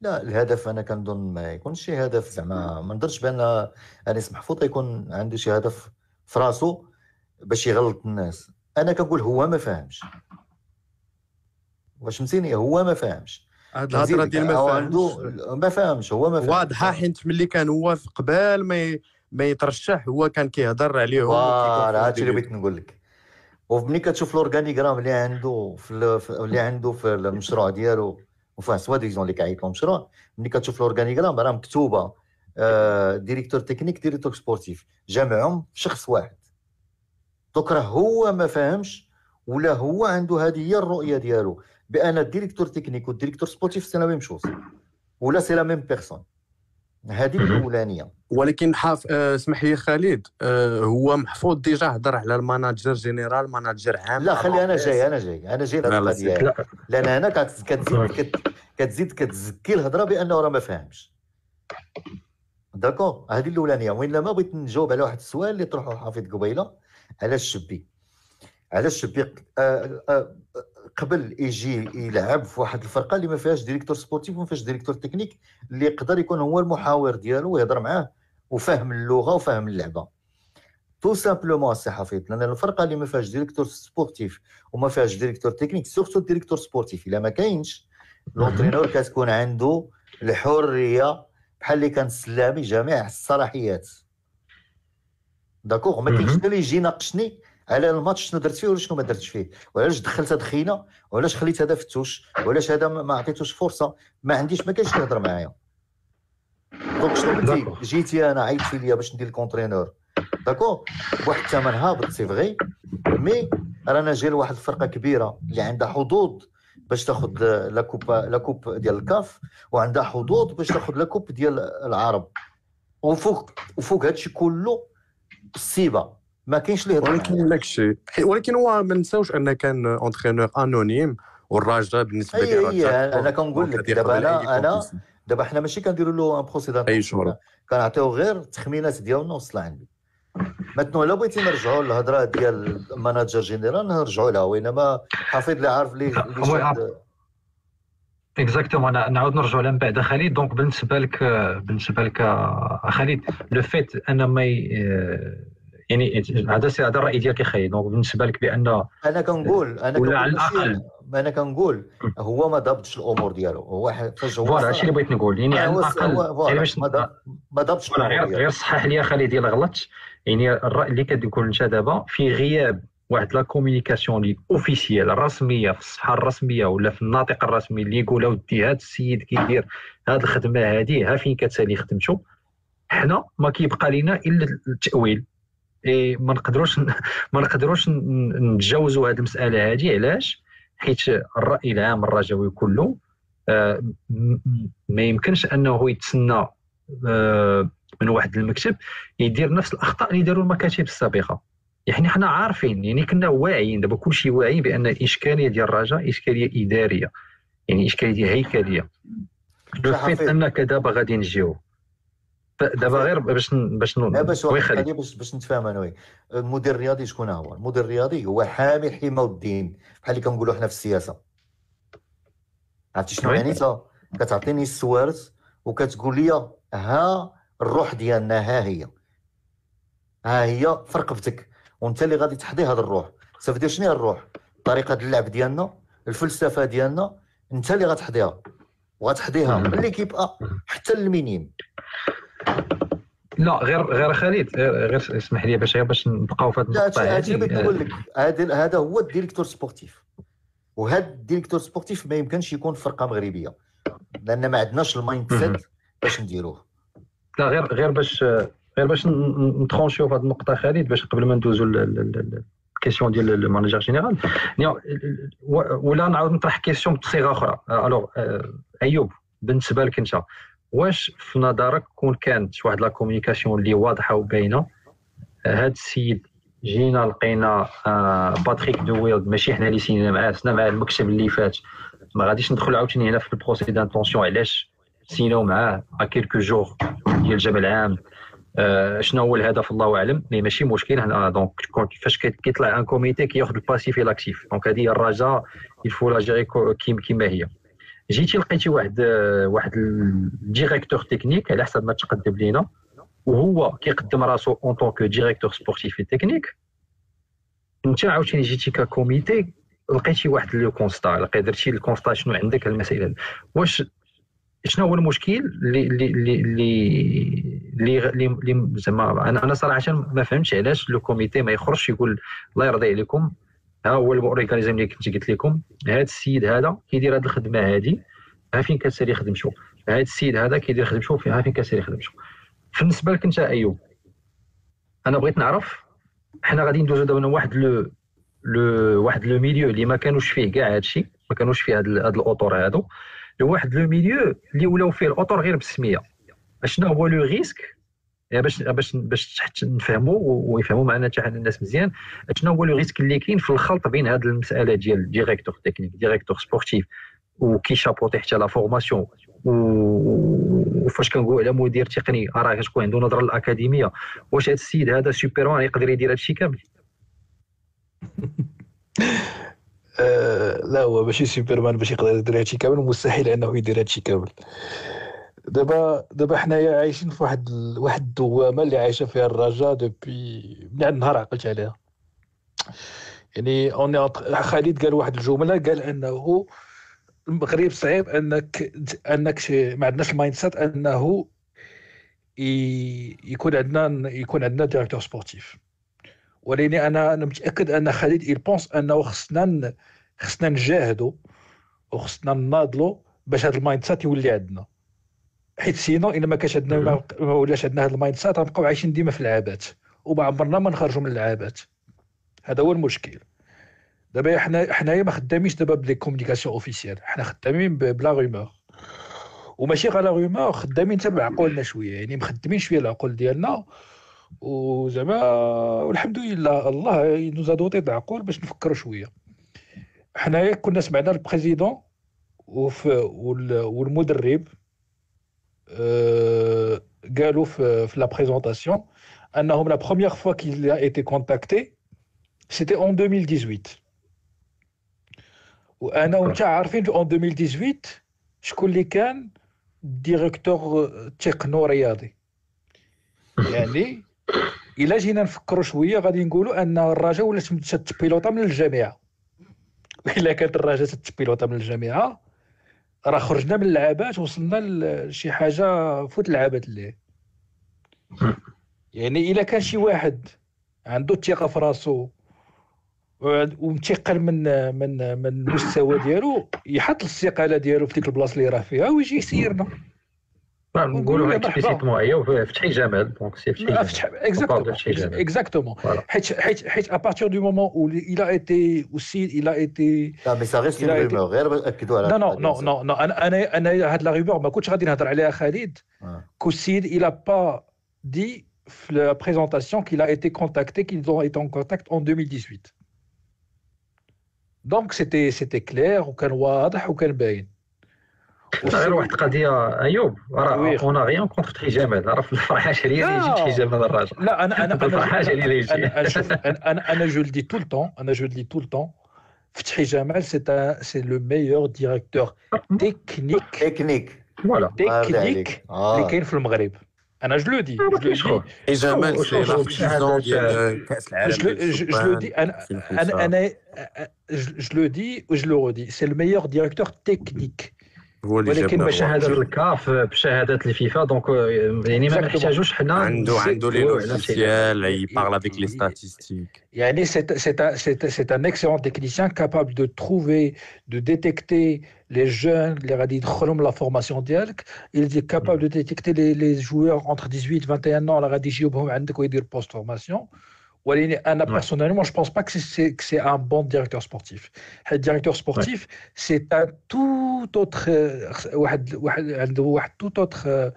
لا الهدف أنا كنظن ما يكونش شي هدف. زعما ما نظنش بأن انيس محفوظ يكون عنده شي هدف في راسو باش يغلط الناس. أنا كنقول هو ما فاهمش واش فهمتيني هو ما فاهمش هاد الهضرة ديال ما عنده ما فاهمش هو ما فاهمش واضحه حيت ملي كان هو في قبال ما ي- ما يترشح هو كان كيهضر عليهم voilà هادشي اللي بغيت نقول لك. وملي كتشوف ال organigramme اللي عنده في, ال- في اللي عنده في المشروع ديالو وفاه soi-disant اللي كيعيط له مشروع ملي كتشوف ال organigramme راه مكتوبة آه directeur technique directeur sportif جامعهم في شخص واحد. donc راه هو ما فاهمش ولا هو عنده هذه هي الرؤية ديالو. بأن ال directeur technique وال directeur sportif c'est la même chose ولا c'est la même personne. هذه. الأولانية. ولكن حاف آه، اسمح لي خالد آه، هو محفوظ déjà هضر على ال manager général manager عام. لا خلي أنا جاي أنا جاي أنا جاي لا، لأن هنا كت- كتزيد كت- كتزيد كتزكي الهضرة بأنه راه ما فاهمش d'accord هذه الأولانية. وين ما بغيت نجاوب على واحد السؤال اللي طرحه حافظ قبيلة. على الشبي على الشبي آه، آه، قبل يجي يلعب في واحد الفرقة اللي ما فيهاش directeur sportif وما فيهاش directeur technique اللي يقدر يكون هو المحاور ديالو ويهضر معاه وفاهم اللغة وفاهم اللعبة. tout simplement si حفيظ لأن الفرقة اللي ما فيهاش directeur sportif وما فيهاش directeur technique surtout ال directeur sportif. إلا ما كاينش l'entraîneur كتكون عنده الحرية بحال اللي كان السلامي جميع الصلاحيات. d'accord ما كاينش مهم. اللي يجي يناقشني على الماتش شنو درت فيه ولا شنو ما درتش فيه؟ وعلاش دخلت هاد خينا وعلاش خليت هذا فتوش؟ وعلاش هذا ما عطيتوش فرصة؟ ما عنديش ما اللي يهضر معايا. donc شنو قلتي. جيتي أنا عيطتي ليا باش ندير ال entraîneur. d'accord بواحد الثمن هابط c'est vrai mais رانا جاي لواحد الفرقة كبيرة اللي عندها حظوظ باش تاخذ la coupe la coupe ديال الكاف وعندها حظوظ باش تاخذ la coupe ديال العرب. وفوق وفوق هادشي كله السيبة. ما كاينش معايا. ولكن داكشي ولكن هو ما نساوش un entraîneur anonyme والراجل بالنسبة لي أي اي أنا كنقول لك دابا أنا أنا دابا حنا ماشي كنديروا له un procédure أي شهر. كنعطيو غير التخمينات ديالنا وصل عندي. مثلا الا بغيتي نرجعوا للهضرة ديال ال manager général نرجعوا لها. وإنما حفيظ اللي عارف اللي شاد- exactement نعاود نرجعوا لها من بعد. خالد donc بالنسبة لك بالنسبة لك آه، خالد لو فيت أن ما ي- يعني هذا سي- هذا الرأي ديالك يا خالد donc بالنسبة لك بأن أنا كنقول أنا ولا كنقول على الأقل. أنا كنقول هو ما ضبطش الأمور ديالو. هو فاش هو voilà هادشي اللي بغيت نقول؟ يعني على الأقل يعني باش ما ضب- ما ضبطش غير غير صحح لي خالد الا غلطت يعني الرأي اللي كتقول أنت دابا في غياب واحد la communication اللي officielle رسمية في الصفحه الرسمية ولا في الناطق الرسمي اللي يقول ودي هذا السيد كيدير هذه الخدمة هذه ها فين كتسالي خدمته؟ حنا ما كيبقى لنا إلا التأويل. ما نقدروش ما نقدروش نتجاوزوا هذه المسألة هذه علاش؟ حيت الرأي العام الرجوي كله آه، ما يمكنش أنه يتسنى آه، من واحد المكتب يدير نفس الأخطاء اللي داروا المكاتب السابقة. يعني حنا عارفين يعني كنا واعيين دابا كلشي واعي بأن الاشكاليه ديال الرجاء إشكالية إدارية يعني إشكالية هيكلية. لو فيت. أنك دابا غادي نجيو. دابا غير باش باش باش باش باش نتفاهم أنا المدير الرياضي شكون هو؟ المدير الرياضي هو حامي الحمى والدين بحال اللي كنقولوا حنا في السياسة عرفتي شنو oui. معنيتها؟ كتعطيني السوارت وكتقول لي ها الروح ديالنا ها هي ها هي في رقبتك وانت اللي غادي تحضي هذا الروح صافي شنو هي الروح؟ طريقة اللعب ديالنا الفلسفة ديالنا انت اللي غتحضيها وغتحضيها. من l'équipe A حتى لل minimes لا غير غير خالد غير, غير اسمح لي باش غير باش نبقاو في هذه النقطة. اللي بغيت هذه نقول لك هذا هذا هو ال directeur sportif. وهذا ال directeur sportif ما يمكنش يكون فرقة مغربية لأن ما عندناش ال mindset باش نديروه. لا غير غير باش غير باش ن trancher يو في هذه النقطة خالد باش قبل ما ندوزو ال question ديال ال manager général و- ولا نعاود نطرح question بصيغة أخرى. alors أيوب بالنسبة لك أنت. واش في نظرك كون كانت واحد la communication اللي واضحة وباينة هذا السيد جينا لقينا آه، باتريك دويلد ماشي حنا اللي سينينا معاه سنا مع المكتب اللي فات. ما غاديش ندخل عاوتاني هنا في ال procès d'intention علاش سيناو معاه quelques jours ديال الجمع العام؟ آه، شنو هو الهدف؟ الله أعلم. mais ماشي مشكل هنا. donc كي- كيطلع un comité كيأخذ ال passif و l'actif donc هذه الرجاء il faut la gérer كو- كيم- كيما هي. جيتي لقيتي واحد واحد ال directeur technique على حسب ما تقدم لينا وهو كيقدم راسو en tant que directeur sportif technique انت عاوتاني جيتي ك comité لقيتي واحد le constat لقيتي درتي ال constat شنو عندك المسائل. واش شنو هو المشكل اللي اللي اللي اللي, اللي زعما أنا أنا صراحة ما فهمتش علاش le comité ما يخرجش يقول الله يرضي عليكم. ها هو ال organigramme اللي كنت قلت لكم. هذا السيد هذا كيدير هذه الخدمة هذه ها فين كتسالي خدمته هذا السيد هذا كيدير خدمته ها فين كتسالي خدمته بالنسبة لك انت أيوب أنا بغيت نعرف حنا غادي ندوزو دابا واحد le le واحد le milieu اللي ما كانوش فيه كاع هادشي ما كانوش فيه هاد هاد ال auteurs هادو. لواحد le milieu اللي ولاو فيه ال auteurs غير بالسميه شنو هو le risque؟ يعني باش باش باش حتى نفهموا ويفهموا معنا حتى الناس مزيان. شنو هو le risque اللي كاين في الخلط بين هذه المسألة ديال directeur technique directeur sportif وكي chapeauter حتى la formation وفاش كنقول على مدير تقني راه كتكون عنده نظرة الاكاديميه واش هذا السيد هذا سوبرمان يقدر يدير هذا الشيء كامل؟ [laughs] آه لا هو ماشي سوبرمان باش يقدر يدير هادشي كامل مستحيل إنه يدير هادشي كامل. دابا دابا حنايا عايشين في واحد واحد الدوامة اللي عايشة فيها الرجاء depuis من عند النهار عقلت عليها. يعني اوني خالد قال واحد الجملة قال أنه المغرب صعيب أنك أنك ما عندناش ال mindset انه يكون عندنا يكون عندنا directeur sportif ولكن أنا أنا متأكد أن خالد il pense أنه خصنا خصنا نجاهدوا وخصنا نناضلوا باش هذا ال mindset يولي عندنا. حيت sinon إلا ما كانش عندنا ما ولاش عندنا هذا ال mindset غنبقاو عايشين ديما في العابات. وما عمرنا ما نخرجوا من العابات. هذا هو المشكل. دابا حنا حنايا ما خدامينش دابا ب les communications officielles حنا خدامين ب la rumeur وماشي غير la rumeur خدامين حتى بعقولنا شوية. يعني مخدمين شوية العقول ديالنا. وزعما والحمد لله الله nous a doté العقول باش نفكروا شوية. حنايا كنا سمعنا ال président والمدرب Euh, قالوا في في la présentation انهم la première fois qu'il a été contacté c'était en 2018 وأنا وانت عارفين في en 2018 شكون اللي كان directeur تقنو رياضي يعني الا جينا نفكروا شوية غادي نقولوا ان الراجا ولات ت piloter ا من الجامعة الا كانت الراجا ت piloter ا من الجامعة راه خرجنا من اللعابات وصلنا لشي حاجة فوت اللعابات اللي. [laughs] يعني إلا كان شي واحد عنده الثقة في راسو ومتيقن من من من المستوى ديالو يحط الاستقاله ديالو في ديك البلاصة اللي راه فيها ويجي يسيرنا. نقولوا explicitement هي فتحي جمال donc c'est فتحي جمال exactement حيت حيت حيت à partir du moment où il a été aussi il a été لا mais ça reste rumeur غير اكدوا على نو نو نو نو أنا أنا أنا هاد la rumeur ما كنتش غادي نهضر عليها خالد que السيد il a pas dit في la présentation qu'il a été contacté qu'ils ont été en contact en 2018 donc c'était c'était clair وكان واضح وكان باين غير واحد القضية أيوب راه on n'a rien contre فتحي جمال راه في [laughs] الفرحة هي اللي يجي فتحي جمال الراجل. لا أنا أنا [laughs] الفرحة هي اللي يجي. أنا أنا أنا je le dis tout le temps أنا je le dis tout le temps فتحي جمال c'est c'est le meilleur directeur technique technique voilà technique اللي كاين في المغرب أنا je le dis je جمال c'est l'artisan ديال كاس العالم je le dis أنا أنا أنا je le dis و je le dis c'est le meilleur directeur technique هو اللي ولكن بشهاده الكاف بشهادة الفيفا donc يعني ما نحتاجوش حنا عنده عنده لي لوجيسيال يبارل افيك لي ستاتيستيك يعني سي سي ان اكسيلون تكنيسيان كابابل دو تروفي دو ديتيكتي لي جون اللي غادي يدخلهم la formation ديالك il est capable de détecter les, les joueurs entre 18 21 ans. اللي غادي يجيو بهم عندك أنا personnellement je pense pas que c'est que c'est un bon directeur sportif. Le directeur sportif c'est un tout autre واحد واحد عنده واحد tout autre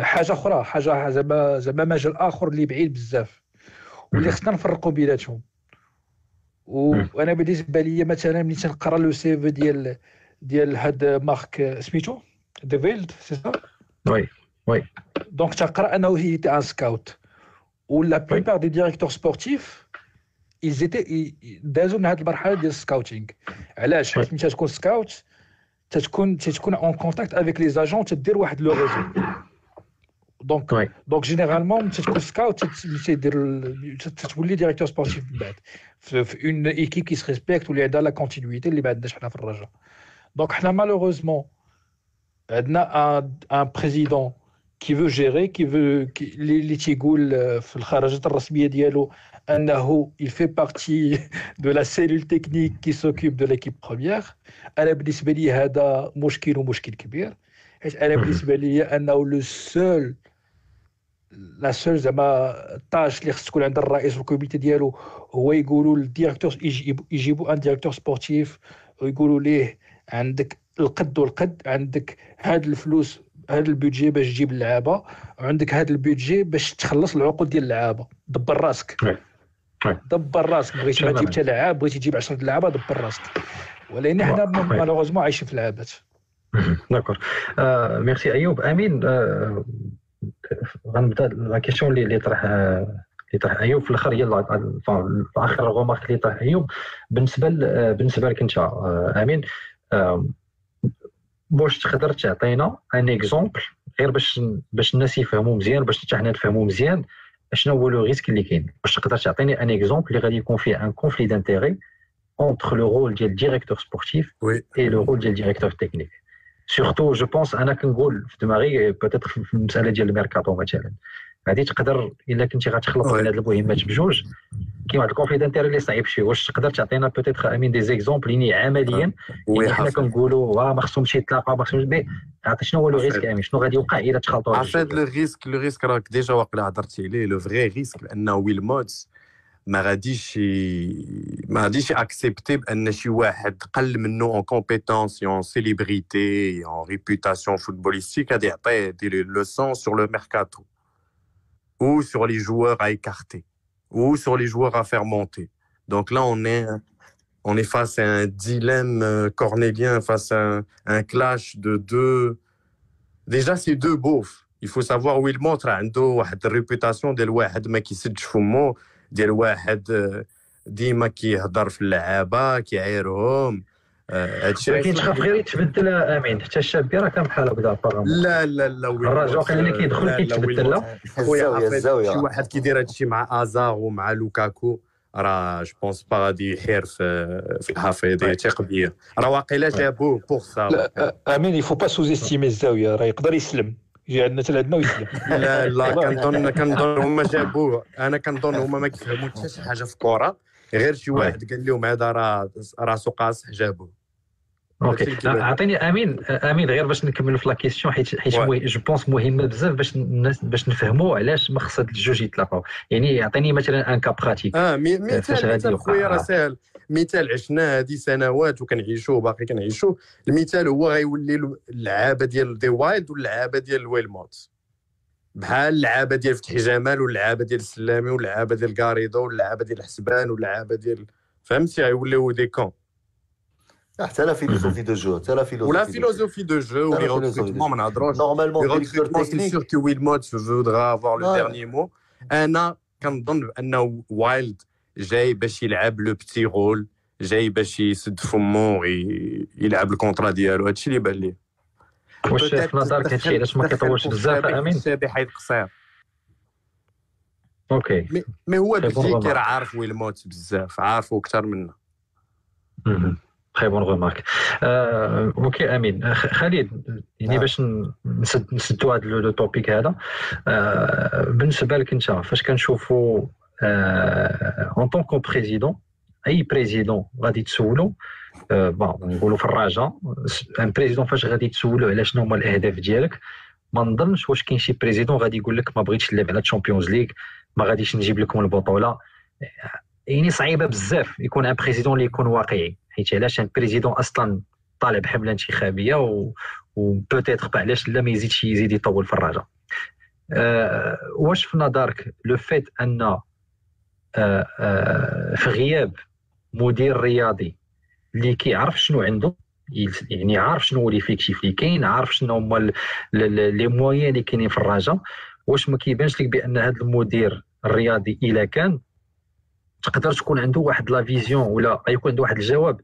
حاجة أخرى حاجة زعما زعما مجال اخر اللي بعيد بزاف واللي خصنا نفرقوا بيناتهم وأنا بالنسبة لي مثلا ملي تنقرا le CV ديال ديال هاد مارك سميتو ديفيلد سي سا وي وي دونك تنقرا انه هي un scout où la plupart des directeurs sportifs ils étaient دازوا من هذه المرحله ديال ال scouting علاش حيت ملي تكون scout تتكون تتكون en contact avec les agents تدير واحد le réseau donc donc généralement ملي تكون scout تدير تتولي directeur sportif من بعد في une équipe qui se respecte واللي عندها la continuité اللي ما عندناش حنا في الرجاء donc حنا malheureusement عندنا un président qui veut gérer qui veut اللي تيقول في الخرجات الرسمية ديالو أنه il fait partie [laughs] de la cellule technique qui s'occupe de l'équipe première. أنا بالنسبة لي هذا مشكل ومشكل كبير. حيت أنا بالنسبة لي أنه le seul la seule زعما ال tâche اللي خص تكون عند الرئيس وال comité ديالو هو يقولوا لل directeur يجيبوا un directeur sportif ويقولوا ليه عندك القد والقد عندك هاد الفلوس هاد ال budget باش تجيب اللعابة وعندك هاد ال budget باش تخلص العقود ديال اللعابة. دبر راسك. دبر راسك. بغيتي ما تجيب حتى لعاب بغيتي تجيب 10 لعابة دبر راسك. ولكن حنا malheureusement عايشين في العابات. [laughs] d'accord. Merci أيوب. أمين غنبدأ la question اللي طرح اللي طرح أيوب. في الأخر هي اخر remarque اللي طرح أيوب. بالنسبة بالنسبة لك أنت أمين واش تقدر تعطينا un exemple غير باش باش الناس يفهموا مزيان باش حتى حنا نفهموا مزيان شنو هو le risque اللي كاين. واش تقدر تعطيني un exemple اللي غادي يكون فيه un conflit d'intérêts entre le rôle ديال directeur sportif et le rôle ديال directeur technique surtout je pense أنا كنقول في دماغي peut-être في المسألة ديال الميركاتو مثلا. غادي تقدر إلا كنتي غتخلط بين هاد المهمات بجوج كاين واحد ال conflit d'intérêts اللي صعيب شوية. واش تقدر تعطينا peut-être أمين des exemples يعني عمليا؟ يعني حنا كنقولوا واه ما خصهمش يتلاقاو ما خصهمش بي. عرفتي شنو هو le risque امين شنو غادي يوقع إلا تخلطوا عرفت le risque le risque راك déjà واقيلا هضرتي عليه. le vrai risque لأنه ويل مودز ما غاديش ما غاديش accepter بأن شي واحد قل منه en compétence en célébrité en réputation footballistique غادي يعطيه des leçons sur le mercato ou sur les joueurs à écarter. ou sur les joueurs à faire monter. Donc là, on est, on est face à un dilemme cornélien, face à un, un clash de deux. Déjà, c'est deux beaufs. Il faut savoir où il montre عنده واحد الريبوتاسيون ديال واحد ما كيسدش فمو ديال واحد ديما كيهضر في اللعابه كيعايرهم هادشي ولكن تخاف غير يتبدل آمين. حتى الشابي راه كان بحال هكذا لا لا لا الراجل واقيلا اللي كيدخل كيتبدل لا. خويا شي واحد كيدير هادشي مع ازار ومع لوكاكو راه جو بونس با غادي يحير في في الحفيظه ثق بيا راه واقيلا جابوه بوغ سا آمين il faut pas sous-estimer الزاوية راه يقدر يسلم. يجي عندنا حتى لعندنا ويسلم. لا لا كنظن كنظن هما جابوه أنا كنظن هما ما كيفهموا حتى شي حاجة في الكره غير شي واحد قال لهم هذا راه راسو قاصح جابوه. OK عطيني امين امين غير باش نكملوا في la question حيت حيت je pense مهمه بزاف باش الناس باش نفهموا علاش ما خص الجوج يتلاقاو يعني عطيني مثلا un cas pratique آه مثال مثال خويا راه ساهل مثال عشناه هذه سنوات وكنعيشوه باقي كنعيشوه المثال هو غيولي اللعابه ديال دي وايلد واللعابه ديال الويلموت بحال اللعابه ديال فتحي جمال واللعابه ديال السلامي واللعابه ديال كاريدو واللعابه ديال الحسبان واللعابه ديال فهمتي غيوليو دي كون حتى لا فيلوزوفي دو جو حتى لا فيلوزوفي ولا فيلوزوفي دو جو ولي ريكروتمون ما نهضروش نورمالمون ريكروتمون سي سور كو ويلموت فودرا افوار لو ديرني مو أنا كنظن بانه وايلد جاي باش يلعب le petit rôle جاي باش يسد فمو يلعب ال contrat ديالو هادشي اللي بان لي واش في نظرك هادشي علاش ما كيطولش بزاف امين حيد قصير OK mais هو بلجيكي راه عارف ويلموت بزاف عارفو أكثر منا très bonne remarque OK امين خالد يعني باش نسدوا هذا le topic هذا. بالنسبة لك انت فاش كنشوفوا en tant que président أي président غادي تسولو bon نقولوا في الرجاء un président فاش غادي تسولو على شنو هما الأهداف ديالك ما نظنش واش كاين شي président غادي يقول لك ما بغيتش نلعب على الشامبيونز ليغ ما غاديش نجيب لكم البطولة. يعني صعيبة بزاف يكون un président اللي يكون واقعي. حيت علاش un président أصلا طالع بحمله انتخابية و و peut-être علاش لا ما يزيدش يزيد يطول في الرجاء أه واش في نظرك le fait أن أه أه في غياب مدير رياضي اللي كيعرف شنو عنده يعني عارف شنو هو l'effectif اللي كاين عارف شنو هما les moyens اللي كاينين في الرجاء واش ما كيبانش لك بأن هذا المدير الرياضي إلا كان تقدر تكون عنده واحد la vision ولا يكون عنده واحد الجواب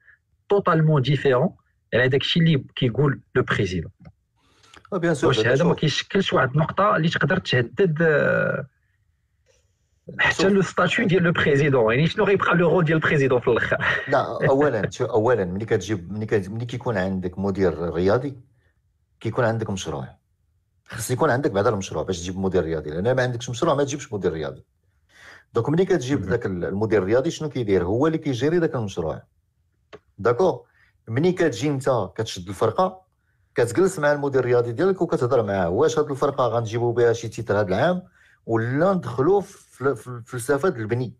totalement différent على داك الشيء اللي كيقول le président sûr واش هذا ما كيشكلش واحد النقطة اللي تقدر تهدد حتى le statut ديال le président يعني شنو غيبقى le rôle ديال ال président في الآخر؟ لا [laughs] اولا اولا ملي كتجيب ملي ملي كيكون عندك مدير رياضي كيكون عندك مشروع. خص يكون عندك بعدا المشروع باش تجيب مدير رياضي لأن ما عندكش مشروع ما تجيبش مدير رياضي. donc ملي كتجيب ذاك المدير الرياضي شنو كيدير؟ هو اللي كيجيري ذاك المشروع. d'accord؟ ملي كتجي انت كتشد الفرقة كتجلس مع المدير الرياضي ديالك وكتهضر معاه. واش هاد الفرقة غنجيبوا بها شي titre هاد العام؟ ولا ندخلوا في ديال البني.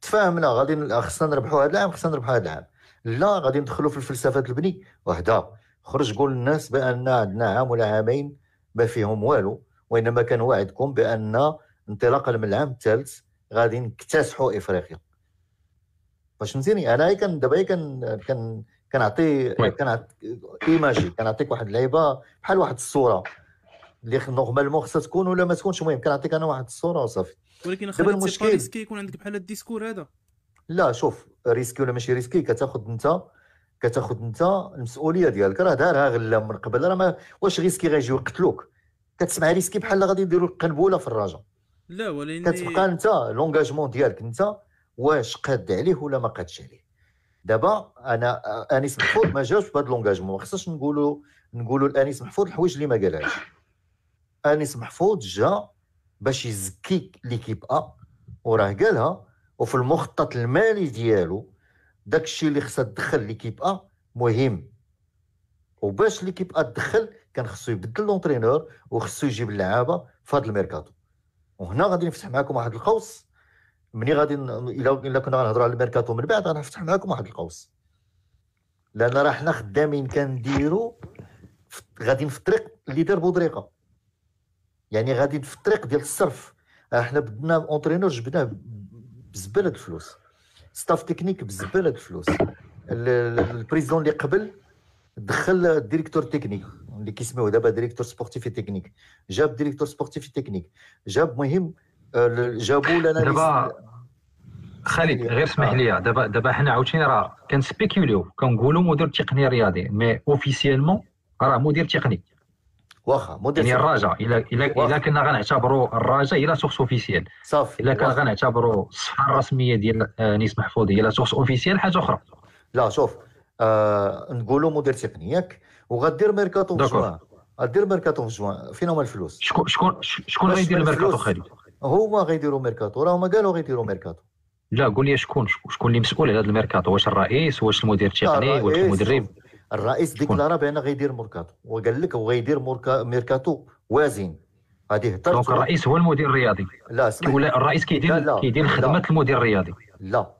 تفاهمنا غادي خصنا نربحوا هذا العام خصنا نربحوا هذا العام. لا غادي ندخلوا في الفلسفة البني. وحده. خرج قول للناس بأن عندنا عام ولا عامين ما فيهم والو وإنما كنوعدكم بأن انطلاقا من العام الثالث غادي نكتسحوا إفريقيا. باش فهمتيني؟ أنا كان دابا كان كان كنعطي كنعطي imagé كنعطيك واحد اللعيبة بحال واحد الصورة. اللي normalement خصها تكون ولا ما تكونش المهم كنعطيك أنا واحد الصورة وصافي. ولكن دابا المشكل risqué يكون عندك بحال ال discours هذا. لا شوف risqué ولا ماشي risqué كتاخذ انت كتاخذ أنت المسؤولية ديالك. راه دارها غلا من قبل. راه ما واش risqué غيجيو يقتلوك؟ كتسمع risqué بحال غادي يديروا قنبوله في الراجا لا ولكن كتبقى انت l'engagement ديالك انت واش قاد عليه ولا ما قادش عليه. دابا أنا انيس محفوظ ما جاوش بهذا l'engagement ما خصناش نقولوا نقولوا لانيس محفوظ الحوايج اللي ما قالهاش. انيس محفوظ جا باش يزكي l'équipe A وراه قالها وفي المخطط المالي ديالو داك الشيء اللي خصها تدخل l'équipe A مهم. وباش l'équipe A تدخل كان خصو يبدل l'entraîneur وخصو يجيب اللعابة في هذا الميركاتو. وهنا غادي نفتح معكم واحد القوس. ملي غادي إلا إلا كنا غنهضروا على الميركاتو من بعد غنفتح معكم واحد القوس. لأن راه حنا خدامين كنديروا غادي في الطريق اللي دار بودريقة. يعني غادي في الطريق ديال الصرف. إحنا بدنا entraîneur جبناه بزبالة الفلوس. staff technique بزبالة الفلوس. ال président اللي قبل دخل ال directeur technique. اللي كيسميوه دابا directeur sportif technique جاب directeur sportif technique جاب مهم جابوا لنا دابا خالد غير اسمح لي دابا دابا حنا عاوتاني راه كنسبيكيوليو كنقولوا مدير تقني رياضي mais officiellement راه مدير تقني واخا مدير يعني الرجاء الا الا الا كنا غنعتبروا الرجاء هي la source officielle صافي الا كان غنعتبروا الصفحه الرسميه ديال آه، نيس محفوظ هي la source officielle حاجة أخرى لا شوف آه نقولوا مدير تقني ياك وغدير ميركاتو في جوان. غدير ميركاتو في جوان. فين هما الفلوس. شكون شكون شكون غيدير الميركاتو خالد؟ هما غيديروا ميركاتو. راه هما قالوا غيديروا ميركاتو. لا قول لي شكون شكون اللي مسؤول على هذا الميركاتو. واش الرئيس واش المدير التقني واش المدرب؟ الرئيس ديكلارا بان غيدير ميركاتو. وقال لك وغيدير ميركاتو وازن هذه هضرت donc الرئيس هو المدير الرياضي. لا اسمح ولا الرئيس كيدير كيدير خدمة المدير الرياضي. لا.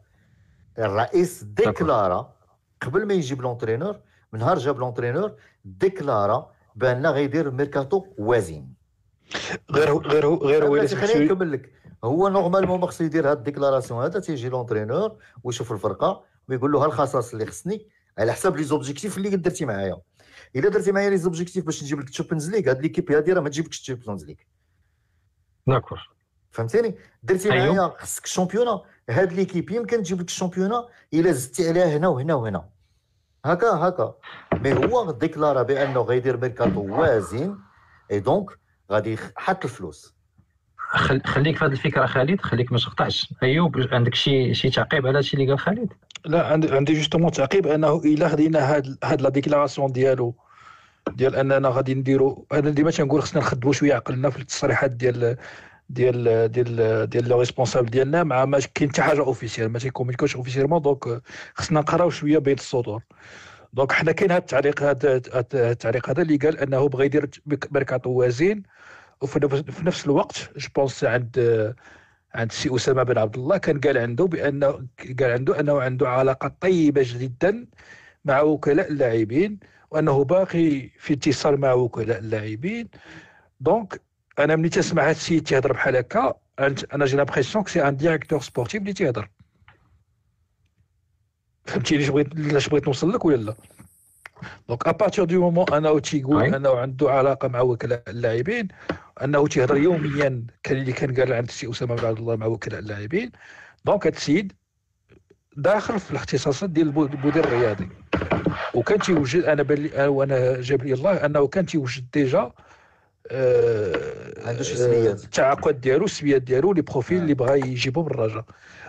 الرئيس ديكلارا قبل ما يجيب l'entraîneur من نهار جاب l'entraîneur ديكلارا بان غيدير ميركاتو وازن غير غير غير هو خليني نكمل لك. هو normalement ما خصو يدير هاد ال déclaration هذا تيجي l'entraîneur ويشوف الفرقة ويقول له ها الخصائص اللي خصني على حساب les objectifs اللي درتي معايا. إلا درتي معايا les objectifs باش نجيب لك ال Champions League هاد l'équipe هادي راه ما تجيبكش ال Champions League d'accord فهمتيني؟ درتي أيوه. معايا خصك ال championnat هاد l'équipe يمكن تجيب لك ال championnat إلا زدتي عليها هنا وهنا وهنا. هكا هكا. mais هو déclara بأنه غيدير ميركاتو وازن et donc غادي حط الفلوس. خليك في هذه الفكرة خالد خليك ما تقطعش أيوب عندك شي شي تعقيب على هادشي اللي قال خالد؟ لا عندي عندي justement تعقيب أنه إلا خدينا هاد هاد la déclaration ديالو ديال أننا غادي نديرو أنا ديما تنقول خصنا نخدموا شوية عقلنا في التصريحات ديال ديال ديال ديال les responsables ديالنا مع ما كاين حتى حاجة officielle ما تيكومونيكوش officiellement donc خصنا نقراو شوية بين السطور. دونك حنا كاين هذا التعليق هذا التعليق هذا اللي قال أنه بغى يدير ميركاتو وازين وفي نفس الوقت je pense عند عند سي أسامة بن عبد الله كان قال عنده بانه قال عنده أنه عنده علاقة طيبة جدا مع وكلاء اللاعبين وأنه باقي في اتصال مع وكلاء اللاعبين. donc أنا ملي تسمع هذا السيد تيهضر بحال هكا أنا j'ai l'impression c'est un directeur sportif اللي تيهضر. فهمتيني بغيت بغيت نوصل لك ولا لا؟ donc à partir du moment أنه تيقول أنه عنده علاقة مع وكلاء اللاعبين أنه تيهضر يوميا كان اللي كان قال عند السي أسامة بن عبد الله مع وكلاء اللاعبين. donc هذا السيد داخل في الاختصاصات ديال المدير الرياضي. وكان تيوجد أنا بلي وأنا جاب لي الله أنه كان تيوجد déjà آه عنده شي سميات التعاقد ديالو السميات ديالو les profils اللي بغا يجيبو بالرجاء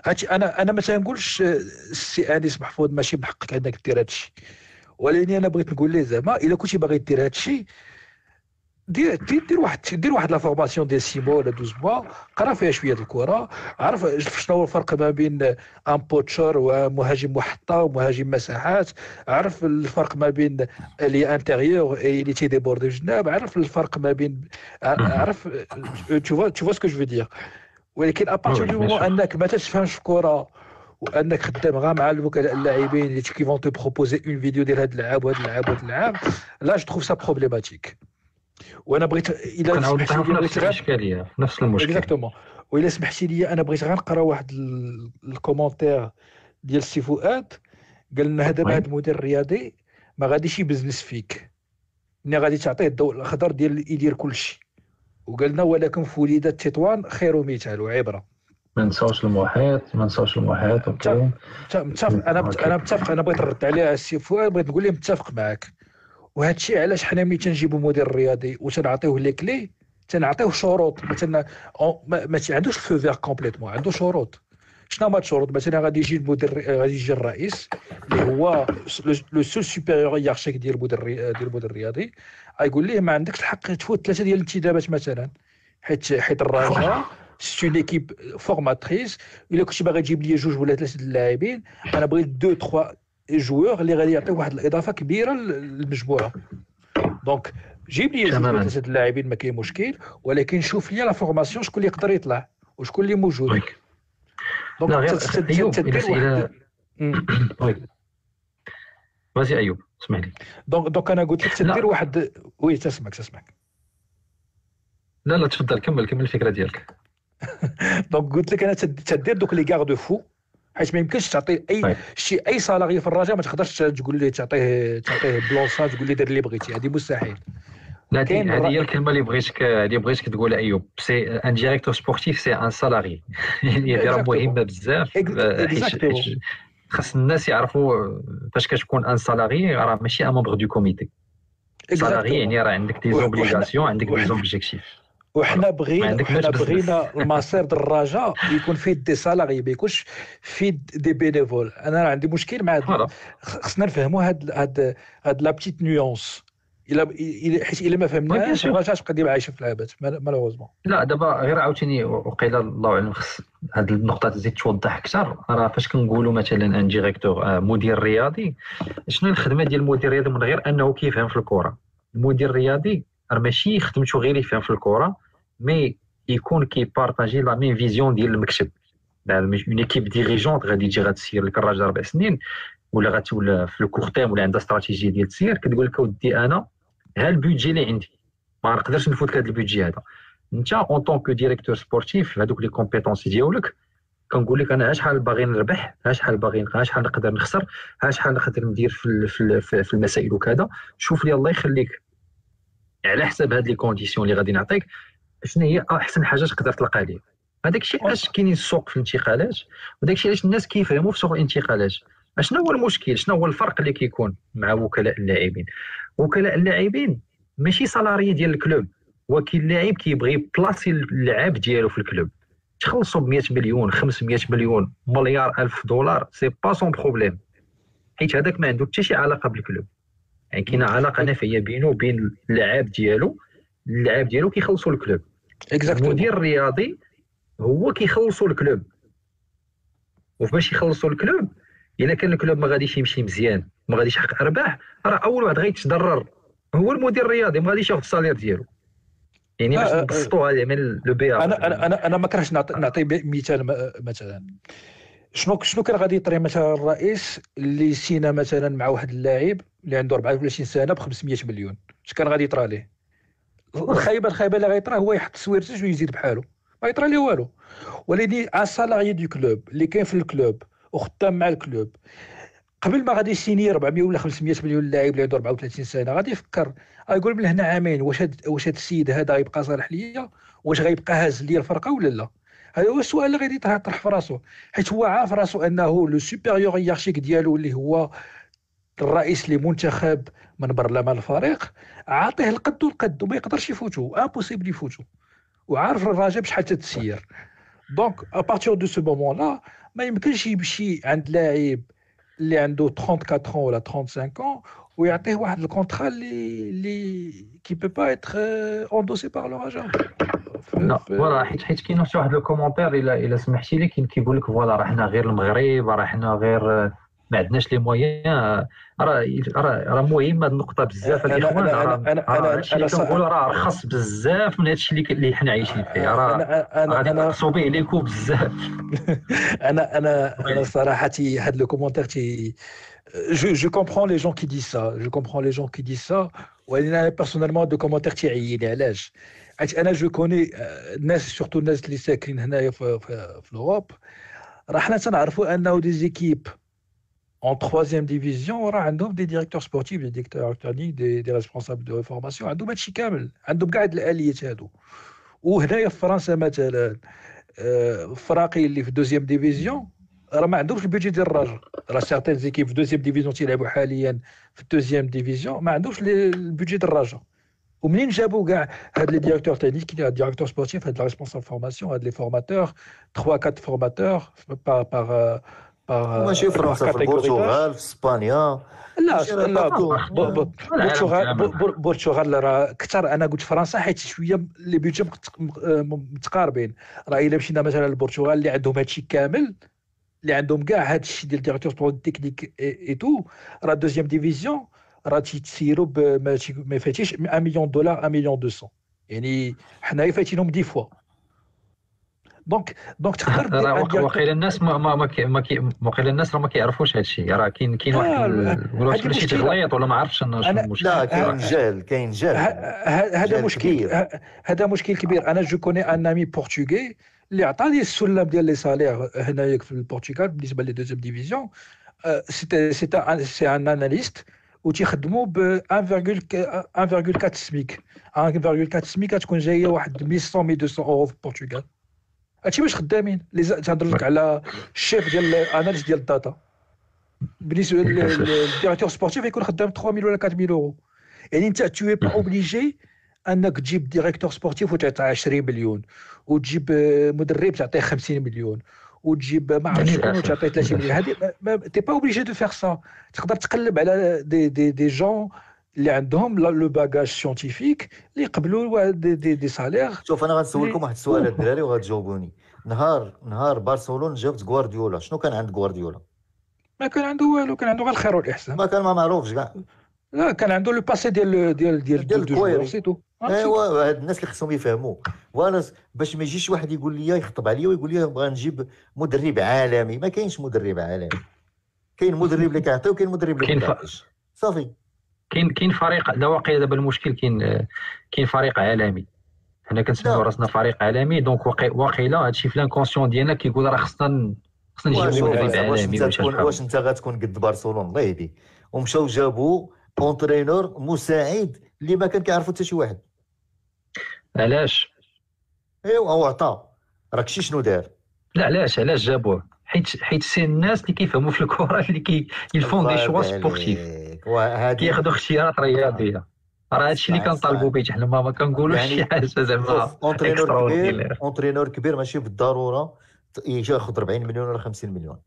هادشي أنا أنا ما تنقولش السي أنيس محفوظ ماشي محقق انك دير هادشي. ولكن أنا بغيت نقول ليه زعما إلا كنتي باغي دير هادشي دير دير واحد دير واحد la formation ديال 6 mois ولا 12 mois قرا فيها شوية الكره عرف شنو هو الفرق ما بين un buteur ومهاجم محطة ومهاجم مساحات؟ عرف الفرق ما بين les intérieurs et اللي تيديبوردي الجناب عرف الفرق ما بين عرف tout tout ce que je dis ولكن à partir du moment انك ما تفهمش الكره وانك خدام غير مع الوكلاء اللاعبين اللي qui vont te proposer une vidéo ديال هذا اللعاب وهذا اللعاب وهذا اللعاب là je trouve ça problématique وأنا بغيت إلى نفس الإشكالية نفس المشكل exactement والا سمحتي لي أنا بغيت غير نقرأ واحد ال commentaire ديال سي فؤاد قال لنا هذا هذا المدير الرياضي ما غاديش يبزنس فيك. ملي غادي تعطيه الضوء الاخضر ديال يدير كل شيء. وقال لنا ولكن في وليدة تطوان خير مثال وعبرة. ما نساوش المحيط ما نساوش المحيط OK؟ متفق أنا أنا متفق أنا بغيت نرد عليها السي فؤاد بغيت نقول ليه متفق معك وهذا الشيء علاش حنا ملي تنجيبوا مدير رياضي وتنعطيوه les clés تنعطيوه شروط مثلا ما, عندوش ال feu vert complètement عنده شروط. شنو هما الشروط؟ مثلا غادي يجي المدير غادي يجي الرئيس اللي هو le seul supérieur hiérarchique ديال المدير ديال المدير الرياضي غايقول ليه ما عندكش الحق تفوت ثلاثة ديال الانتدابات مثلا. حيت حيت الرجاء c'est une équipe formatrice إلا كنتي باغي تجيب لي جوج ولا ثلاثة اللاعبين أنا بغيت deux trois joueurs اللي غادي يعطيو واحد الاضافه كبيره للمجموعه donc جيب لي ثلاثة اللاعبين ما كاين مشكل ولكن شوف لي la formation شكون اللي يقدر يطلع وشكون اللي موجود donc تدير vas-y ايوب اسمح لي donc donc أنا قلت لك تدير واحد oui تسمعك تسمعك لا لا تفضل كمل كمل الفكرة ديالك donc قلت لك أنا تدير دوك les garde-fous حيت ما يمكنش تعطي أي طيب. شي أي salarié في الرجاء ما تقدرش تقول ليه تعطيه تعطيه blanc-seing تقول ليه دير اللي بغيتي. هذه مستحيل. هذه هي الكلمة اللي بغيتك اللي بغيتك تقول ايوب c'est un directeur sportif c'est un salarié يعني راه مهمة بزاف. خاص الناس يعرفوا فاش كتكون un salarié راه ماشي un membre de comité salarié يعني راه عندك des obligations عندك des objectifs وحنا بغينا حنا بغينا [laughs] المصير ديال الرجاء يكون فيه des salariés ما يكونش فيه des bénévoles. أنا عندي مشكل مع خصنا نفهموا هاد هاد هاد la petite nuance إلا حيت إلا ما فهمناهاش الرجاء تبقى ديما عايشه في العبث malheureusement. لا دابا غير عاوتاني وقيلا الله أعلم خص هاد النقطة تزيد توضح أكثر. راه فاش كنقولوا مثلا أن ديريكتور مدير رياضي شنو الخدمة ديال المدير الرياضي من غير أنه كيفهم في الكره المدير الرياضي راه ماشي خدمته غير يفهم في الكره mais يكون كيبارطاجي la même vision ديال المكتب une équipe dirigeante غادي تجي غتسير لك الراجل أربع سنين ولا غتولى في ال court terme ولا عندها استراتيجيه ديال التسيير كتقول لك اودي أنا ها ال budget اللي عندي ما نقدرش نفوت هذا ال budget هذا انت en tant que directeur sportif هذوك les compétences ديالك كنقول لك أنا شحال باغي نربح شحال باغي شحال نقدر نخسر شحال نقدر ندير في في المسائل وكذا شوف لي الله يخليك على حساب هاد les conditions اللي غادي نعطيك شنو هي أحسن حاجة تقدر تلقى ليه هذاك الشيء علاش كاينين السوق في الانتقالات وداك الشيء علاش الناس كيفهموا في سوق الانتقالات. شنو هو المشكل؟ شنو هو الفرق اللي كيكون مع وكلاء اللاعبين؟ وكلاء اللاعبين ماشي salariés ديال club وكاين لاعب كيبغي placer اللعاب ديالو في club. تخلصوا ب 100 مليون 500 مليون مليار ألف دولار c'est pas son problème حيت هذاك ما عنده حتى شي علاقة بال club. يعني كاينة علاقة نافيه بينه وبين اللعاب ديالو اللعاب ديالو كيخلصوا ال club. المدير الرياضي هو كيخلصوا ال club. وفاش يخلصوا ال club إلا كان ال club ما غاديش يمشي مزيان ما غاديش يحقق أرباح راه أول واحد غيتضرر هو المدير الرياضي ما غاديش ياخذ ال salaire ديالو. يعني باش نبسطوها من لو بي أنا أنا أنا أنا ما كرهتش نعطي, نعطي مثال مثلا. شنو شنو كان غادي يطرى مثلا الرئيس اللي signa مثلا مع واحد اللاعب اللي عنده 24 سنة ب 500 مليون؟ اش كان غادي يطرى ليه الخايبة الخايبة اللي غيطرى هو يحط سويرتو ويزيد بحاله ما يطرى ليه والو. ولكن un salarié du club اللي كاين في ال club وخدام مع ال club. قبل ما غادي ي signer 400 ولا 500 مليون لاعب اللي عنده 34 سنة غادي يفكر يقول من هنا عامين واش هاد واش هاد السيد هذا غيبقى صالح ليا؟ واش غيبقى هاز ليا الفرقة ولا لا؟ هذا هو السؤال اللي غادي يطرح في راسو حيت هو عارف راسو أنه le supérieur hiérarchique ديالو اللي هو الرئيس اللي منتخب من برلمان الفريق عاطيه القد والقد وما يقدرش يفوتو impossible يفوتو. وعارف الرجاء بشحال تتسير. donc à partir de ce moment-là ما يمكنش يمشي عند لاعب اللي عنده 34 ولا 35 ans ويعطيه واحد ال contrat اللي اللي qui peut pas être endossé par l'agent la voilà حيت حيت كاين واحد le commentaire الا إلا سمحتي لي كاين كيقول لك voilà راه حنا غير المغرب راه حنا غير ما عندناش les moyens راه راه راه مهم هذه النقطة بزاف الإخوان. راه أنا هادشي اللي كنقولوا راه رخص بزاف من هادشي اللي اللي حنا عايشين فيه. راه غادي نقصوا به ليكو بزاف. [laughs] أنا أنا أنا صراحة هاد le commentaire تي je, je comprends les gens qui disent ça. Je comprends les gens qui disent ça. وأنا personnellement ce commentaire تيعيني علاش حيت أنا je connais الناس surtout الناس اللي ساكنين هنايا في, في, في l'Europe راه حنا تنعرفوا أنه des équipes en troisième division راه عندهم des directeurs sportifs des directeurs techniques des des responsables de formation عندهم هادشي كامل عندهم كاع هاد الاليات هادو وهنايا في فرنسا مثلا فراقي اللي في deuxième division راه ما عندهمش البيجي ديال الرجاء راه certaines équipes في deuxième division تيلعبوا حاليا في ال deuxième division ما عندهمش البيجي ديال الرجاء ومنين جابوا كاع هاد les directeurs techniques هاد directeurs sportifs هاد les responsables formation هاد les formateurs 3 4 formateurs par par par ماشي فرنسا في البرتغال في اسبانيا لا لا البرتغال البرتغال راه أكثر أنا قلت فرنسا حيت شوية les budgets متقاربين. راه إلا مشينا مثلا للبرتغال اللي عندهم هادشي كامل اللي عندهم كاع هادشي ديال directeur technique et tout راه deuxième division راه تيتسيروا ما يفاتيش 1 مليون دولار 1 مليون 200 يعني حنايا فاتينهم 10 fois donc donc تقدر [laughs] واقيلا الناس ما ما ما واقيلا الناس راه ما كيعرفوش هذا الشيء راه كاين كاين واحد ولا شي تغليط ولا ما عرفتش شنو المشكل لا كاين جهل كاين جهل. هذا مشكل هذا مشكل كبير. أنا je connais un ami portugais اللي عطاني السلم ديال les salaires هنايا في البرتغال بالنسبة les deuxièmes divisions. c'était c'était c'est un analyste وتيخدموا ب 1.4 SMIC 1.4 SMIC تكون جاية واحد 1100 1200 أورو في البرتغال. هادشي باش خدامين؟ اللي تهضر لك على الشيف ديال analystes ديال ال data. بالنسبة لل [laughs] directeur sportif يكون خدام 3000 ولا 4000 أورو. يعني انت t'es pas obligé انك تجيب directeur sportif وتعطيه 20 مليون وتجيب مدرب تعطيه 50 مليون وتجيب ما عرفتش شكون وتعطيه 30 مليون. هذه t'es pas obligé de faire ça تقدر تقلب على دي دي دي جون اللي عندهم le bagage scientifique اللي يقبلوا des, des, des salaires شوف أنا غنسولكم واحد السؤال الدراري وغتجاوبوني نهار نهار برشلونة جابت غوارديولا. شنو كان عند غوارديولا؟ ما كان عنده والو كان عنده غير الخير والإحسان. ما كان ما معروفش كاع. لا كان عنده le passé ديال ديال ديال ديال الكوايري. ايوا هاد الناس اللي خصهم يفهموا وأنا باش ما يجيش واحد يقول لي يخطب عليا ويقول لي بغا نجيب مدرب عالمي. ما كاينش مدرب عالمي. كاين مدرب اللي كيعطي وكاين مدرب اللي كيعطيش. صافي. كاين كاين فريق لا واقيلا دابا المشكل كاين كاين فريق عالمي. حنا كنسميو راسنا فريق عالمي donc واقيلا هادشي في l'inconscient ديالنا كيقول راه خصنا خصنا نجيبو مدرب عالمي واش انت غتكون قد برشلونة؟ الله يهديك. ومشاو جابوا entraîneur مساعد اللي ما كان كيعرفو حتى شي واحد. علاش؟ ايوا هو عطا راك شي شنو دار؟ لا علاش؟ علاش جابوه؟ حيت حيت c'est الناس اللي كيفهموا في الكرة اللي qui, ils font des choix sportifs. كياخذوا اختيارات رياضية. راه هادشي اللي كنطالبوا به حنا ما كنقولوش شي يعني حاجة زعما entraîneur كبير entraîneur كبير ماشي بالضرورة ياخذ 40 مليون ولا 50 مليون.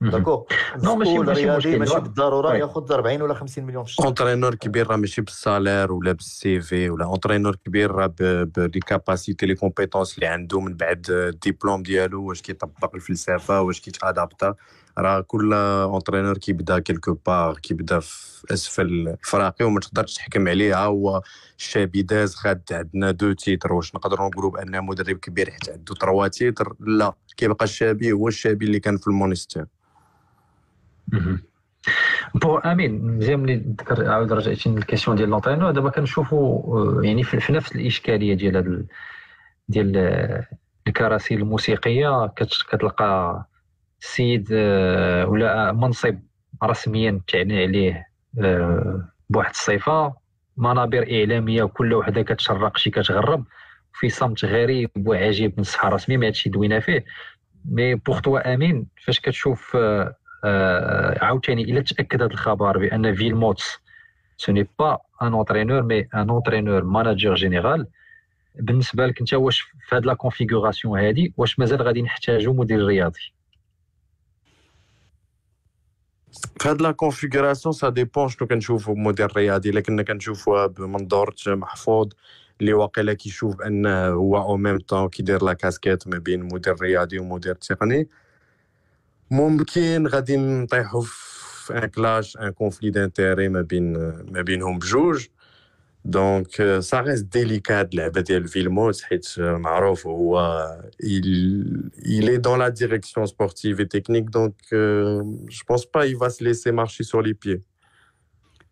d'accord non ماشي ماشي بالضرورة ياخذ 40 ولا 50 مليون في الشهر. اونترينور كبير راه ماشي بال salaire ولا بال CV ولا entraîneur كبير راه ب les capacités les compétences اللي عنده من بعد الدبلوم ديالو واش كيطبق الفلسفه واش كي t'adapta راه كل entraîneur كيبدا quelque part كيبدا في اسفل الفراقي وما تقدرش تحكم عليه ها هو الشابي داز خاد عندنا deux titres واش نقدروا نقولوا بان مدرب كبير حيت عنده trois titres لا كيبقى الشابي هو الشابي اللي كان في المونستير bon آمين. مزيان ملي ذكر عاود رجعتي لل question ديال l'entraîneur دابا كنشوفوا يعني في نفس الإشكالية ديال هاد ديال الكراسي الموسيقية كتلقى السيد ولا منصب رسميا تعني عليه بواحد الصفة. منابر إعلامية كل وحدة كتشرق شي كتغرب. في صمت غريب وعجيب من الصحه الرسميه ما هادشي دوينا فيه. mais pour toi آمين فاش كتشوف آه، عاوتاني إلا تأكد هذا الخبر بأن فيلموتس ce n'est pas un entraîneur mais un entraîneur manager général. بالنسبة لك أنت واش في هذه la configuration هذه واش مازال غادي نحتاجوا مدير رياضي؟ في هاد la configuration ça dépend شنو كنشوفو بمدير رياضي. إلا كنا كنشوفوها بمنظور محفوظ اللي واقيلا كيشوف بانه هو au même temps كيدير la casquette ما بين مدير رياضي ومدير تقني. ممكن غادي نطيحوا في un clash un conflit d'intérêt ما بين ما بينهم بجوج donc ça reste délicat هاد اللعبه ديال فيلموت حيت معروف هو il est dans la direction sportive et technique donc euh, je pense pas il va se laisser marcher sur les pieds.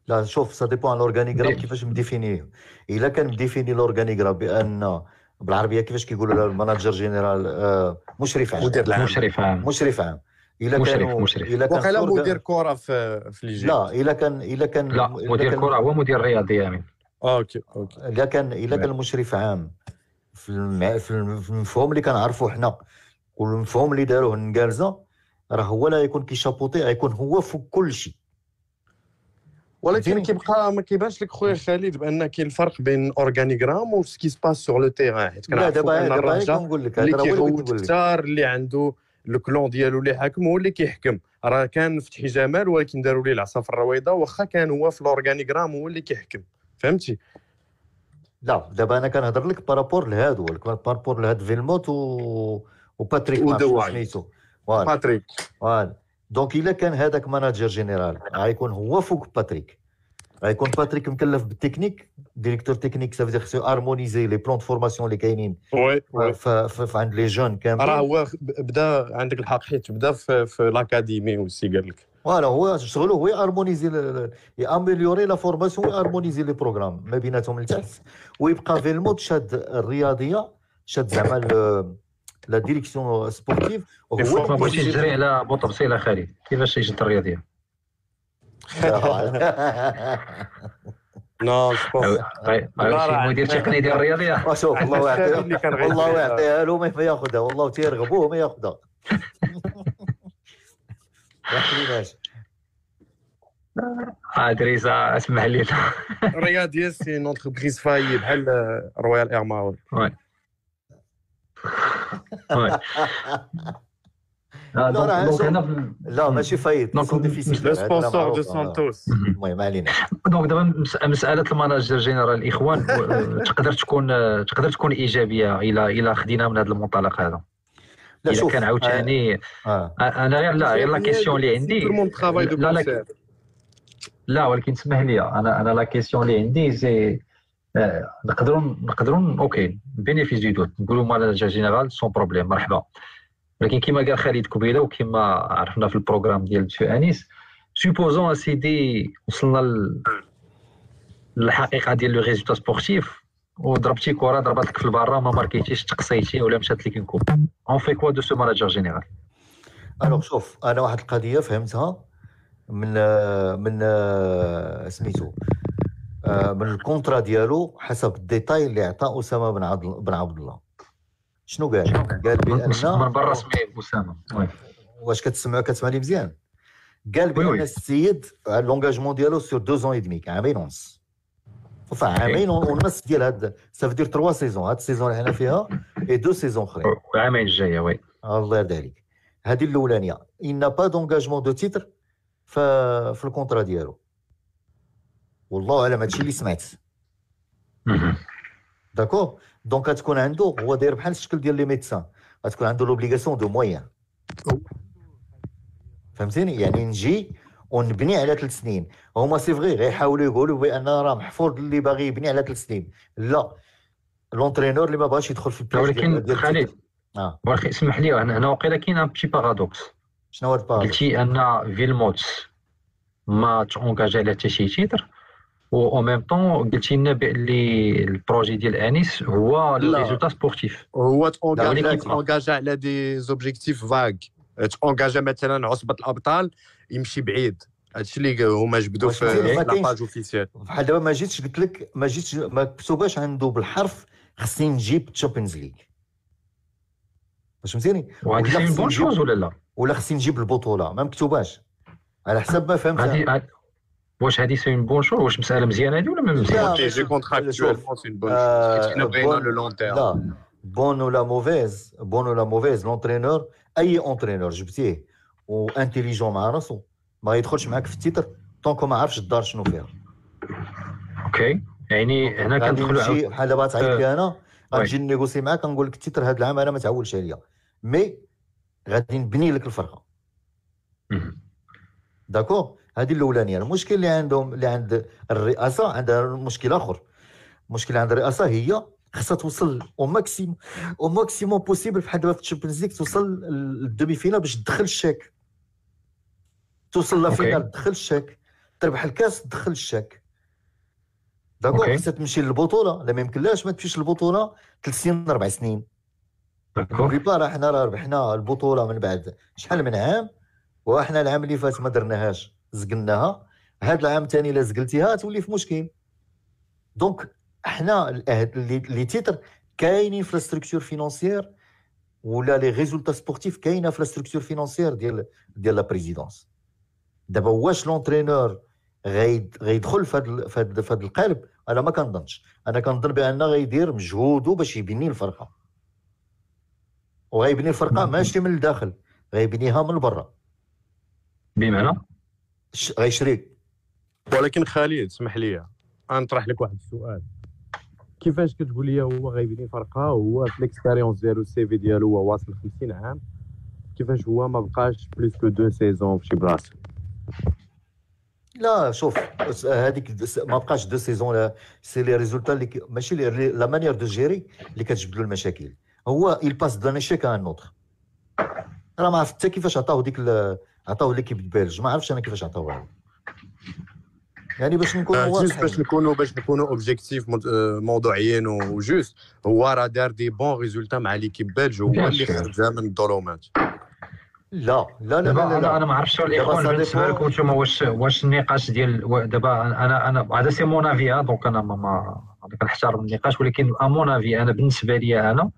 لا شوف ça dépend على ال organigramme كيفاش مديفينيه الا كان مديفيني ال organigramme بان بالعربيه كيفاش كيقولوا لها ال manager général آه، مشرف عام مدير العام مشرف عام مشرف عام الا مشرف- كانوا مشرف. الا كان وقيلا في الأورغا- مدير كره في في ليجي لا الا كان الا كان لا مدير كان- كره هو مدير رياضي امين أوكي أوكي. الا كان الا كان مشرف عام. في. في الم- في المفهوم اللي كنعرفوه حنا. والمفهوم اللي داروه النقالزة راه هو لا يكون كيشابوطي غيكون هو فوق كل شيء. ولكن؟ كيبقى ما كيبانش لك خويا خالد بأن كاين الفرق بين اورغانيغرام و سكي سباس سور لو تيران. حيت كنعرفوا أن الرجاء اللي كيغوت كثار اللي عنده le clan ديالو اللي حاكم هو اللي كيحكم. راه كان فتحي جمال ولكن داروا ليه العصا في الرويضة واخا كان هو في ال organigramme هو اللي كيحكم. فهمتي؟ لا دابا أنا كنهضر لك par rapport لهادو par rapport لهاد فيلموت و وباتريك. سميتو. voilà باتريك voilà donc الا كان هذاك manager général غيكون هو فوق باتريك غيكون باتريك مكلف بال technique. directeur technique ça veut dire خصو harmoniser les plans de formation اللي كاينين. عند لي جون راه كاملين هو بدا عندك الحق حيت بدا في, في الاكاديمي وسي قال لك. فوالا هو شغله هو يارمونيزي يامليوري لا فورماسيون ويارمونيزي لي بروغرام ما بيناتهم لتحت ويبقى في المود شاد الرياضية شاد زعما لا ديريكسيون سبورتيف وهو بغيتيش تجري على بو تفصيله خالد كيفاش يجد الرياضية؟ نو طيب لا، راه شي مدير تقني ديال الرياضية؟ [laughs] وشوف الله عندنا الشباب يعطيها والله له ما ياخذها والله تيرغبوه ما ياخذها دريسه أسمح لي. [laughs] الرياضيه سي اون انتربريز فاي بحال رويال اير ماول وي. آه، لا، راه دونك- دونك. هنا لا ماشي فايت دونك- ديفيسيل. لو سبونسور دو سانتوس المهم علينا. donc دابا مس- مسألة ال manager général الاخوان [laughs] تقدر تكون تقدر تكون إيجابية إلى إلى خدينا من هذا المنطلق هذا؟ لا شوف كان عاوتاني آه. أنا غير لا غير la question اللي عندي. لا لا كونسير لا ولكن اسمح لي أنا أنا la question اللي عندي c'est آه، نقدروا نقدروا OK bénéfice de doute نقولوا manager général sans problème مرحبا. ولكن كما قال خالد قبيلة وكما عرفنا في ال programme ديال مسيو أنيس سوبوزون اسيدي وصلنا للحقيقة ديال لو ريزولتا سبورتيف وضربتي كره ضربت لك في البارا ما ماركيتيش تقصيتي ولا مشات لك كوب اون في كوا دو سو ماناجر جينيرال الوغ شوف أنا واحد القضية فهمتها من من سميتو. آه، من الكونترا ديالو حسب الديتاي اللي عطى أسامة بن عبد الله. شنو قال؟ قال؟ من بأن برا سمي أسامة. oui واش كتسمع كتسمع لي مزيان. قال بأن. السيد l'engagement ديالو sur deux ans et demi عامين ونص صافي عامين ونص ديال هاد ça veut dire trois saisons هاد ال saison اللي حنا فيها et deux saisons أخرين. العامين الجاية oui. الله يرضي عليك. هذه الأولانية. Pas d'engagement de titre ف... في ال contrat ديالو. والله اعلم هادشي اللي سمعت. d'accord donc غتكون عنده هو داير بحال الشكل ديال les médecins غتكون عنده l'obligation de moyens فهمتيني يعني نجي ونبني على ثلاث سنين هما c'est vrai غيحاولوا يقولوا بان راه محفوظ اللي باغي يبني على ثلاث سنين لا l'entraîneur اللي ما بغاش يدخل في ديال- ولكن خالد. آه ولكن اسمح لي هنا وقيلا كاين un petit paradoxe شنو هو البار قلتي ان فيلموت ما تونجاجي على حتى شي titre و au même temps قلتي لنا باللي ال projet ديال انيس هو. résultat sportif هو تونجاجا على des objectifs فاغ تونجاجا مثلا عصبه الابطال يمشي بعيد هادشي اللي هما جبدوا في la page officielle بحال دابا ما جيتش قلت لك ما جيتش ما كتبوش عنده بالحرف خصني نجيب تشامبيونز ليغ واش فهمتيني ولا bonne chose ولا لا ولا خصني نجيب البطوله ما مكتوباش على حسب ما فهمت واش هذه c'est bonne chose واش مساله مزيانه هذه ولا ما مزيانه لا. جي contractuellement c'est bon آه، حيت حنا بغينا bon- le long terme لا bonne ولا mauvaise bonne ولا mauvaise l'entraîneur et entraîneur جبتيه و intelligent مع راسو ما يدخلش معاك في ال titre tant que ما عرفش الدار شنو فيها OK يعني هنا كندخلوا بحال دابا تعيط لي أنا. غنجي négocier معاك غنقول لك ال titre هذا العام أنا ما تعولش عليا mais غادي نبني لك الفرقه. d'accord هذه الأولانية. المشكل اللي عندهم اللي عند الرئاسة عندها مشكل آخر. المشكل عند الرئاسة هي خاصها توصل au maximum au maximum possible بحال دابا في الشامبيونز ليغ توصل لل demi-finale باش تدخل الشاك. توصل لا OK. finale تدخل الشاك. تربح الكاس تدخل الشاك. d'accord. خاصها تمشي للبطولة. لا ما يمكنلاش ما تمشيش للبطولة ثلاث سنين أربع سنين. d'accord راه حنا راه ربحنا البطولة من بعد. شحال من عام؟ وحنا العام اللي فات ما درناهاش. زقلناها. هذا العام الثاني إلا زقلتيها تولي في مشكل. donc حنا اللي titre كاينين في la structure financière ولا les résultats sportifs كاينة في la structure financière ديال ديال la présidence دابا واش l'entraîneur غيد- غيدخل في هذا في هذا في هذا القالب أنا ما كنظنش. أنا كنظن بأن غيدير مجهوده باش يبني الفرقة. وغيبني الفرقة ماشي من الداخل غيبنيها من برا. بمعنى؟ ش- غيشري ولكن خالد اسمح لي. غنطرح لك واحد السؤال. كيفاش كتقول لي هو غيبني فرقة؟ هو في ال expérience ديالو ال CV ديالو هو واصل 50 عام. كيفاش هو ما بقاش plus que deux saisons في شي بلاصة؟ لا شوف هذيك ما بقاش deux saisons c'est les résultats اللي ماشي la manière de gérer اللي كتجبد له المشاكل. هو il passe d'un échec à un autre أنا ما عرفت حتى كيفاش عطاو ديك عطاو l'équipe belge ما عرفتش أنا كيفاش عطاوها. يعني باش نكون آه، juste باش واضحين نكونوا باش نكونوا objectifs موضوعيين و juste هو راه دار des bons résultats مع l'équipe belge هو اللي. خرجها من الظلمات. لا لا لا لا, لا, أنا لا. أنا ما عرفتش الإخوان بالنسبة لكم نتوما واش واش النقاش ديال دابا أنا أنا هذا c'est mon avis donc أنا ما, كنحترم النقاش ولكن à mon avis أنا بالنسبة لي أنا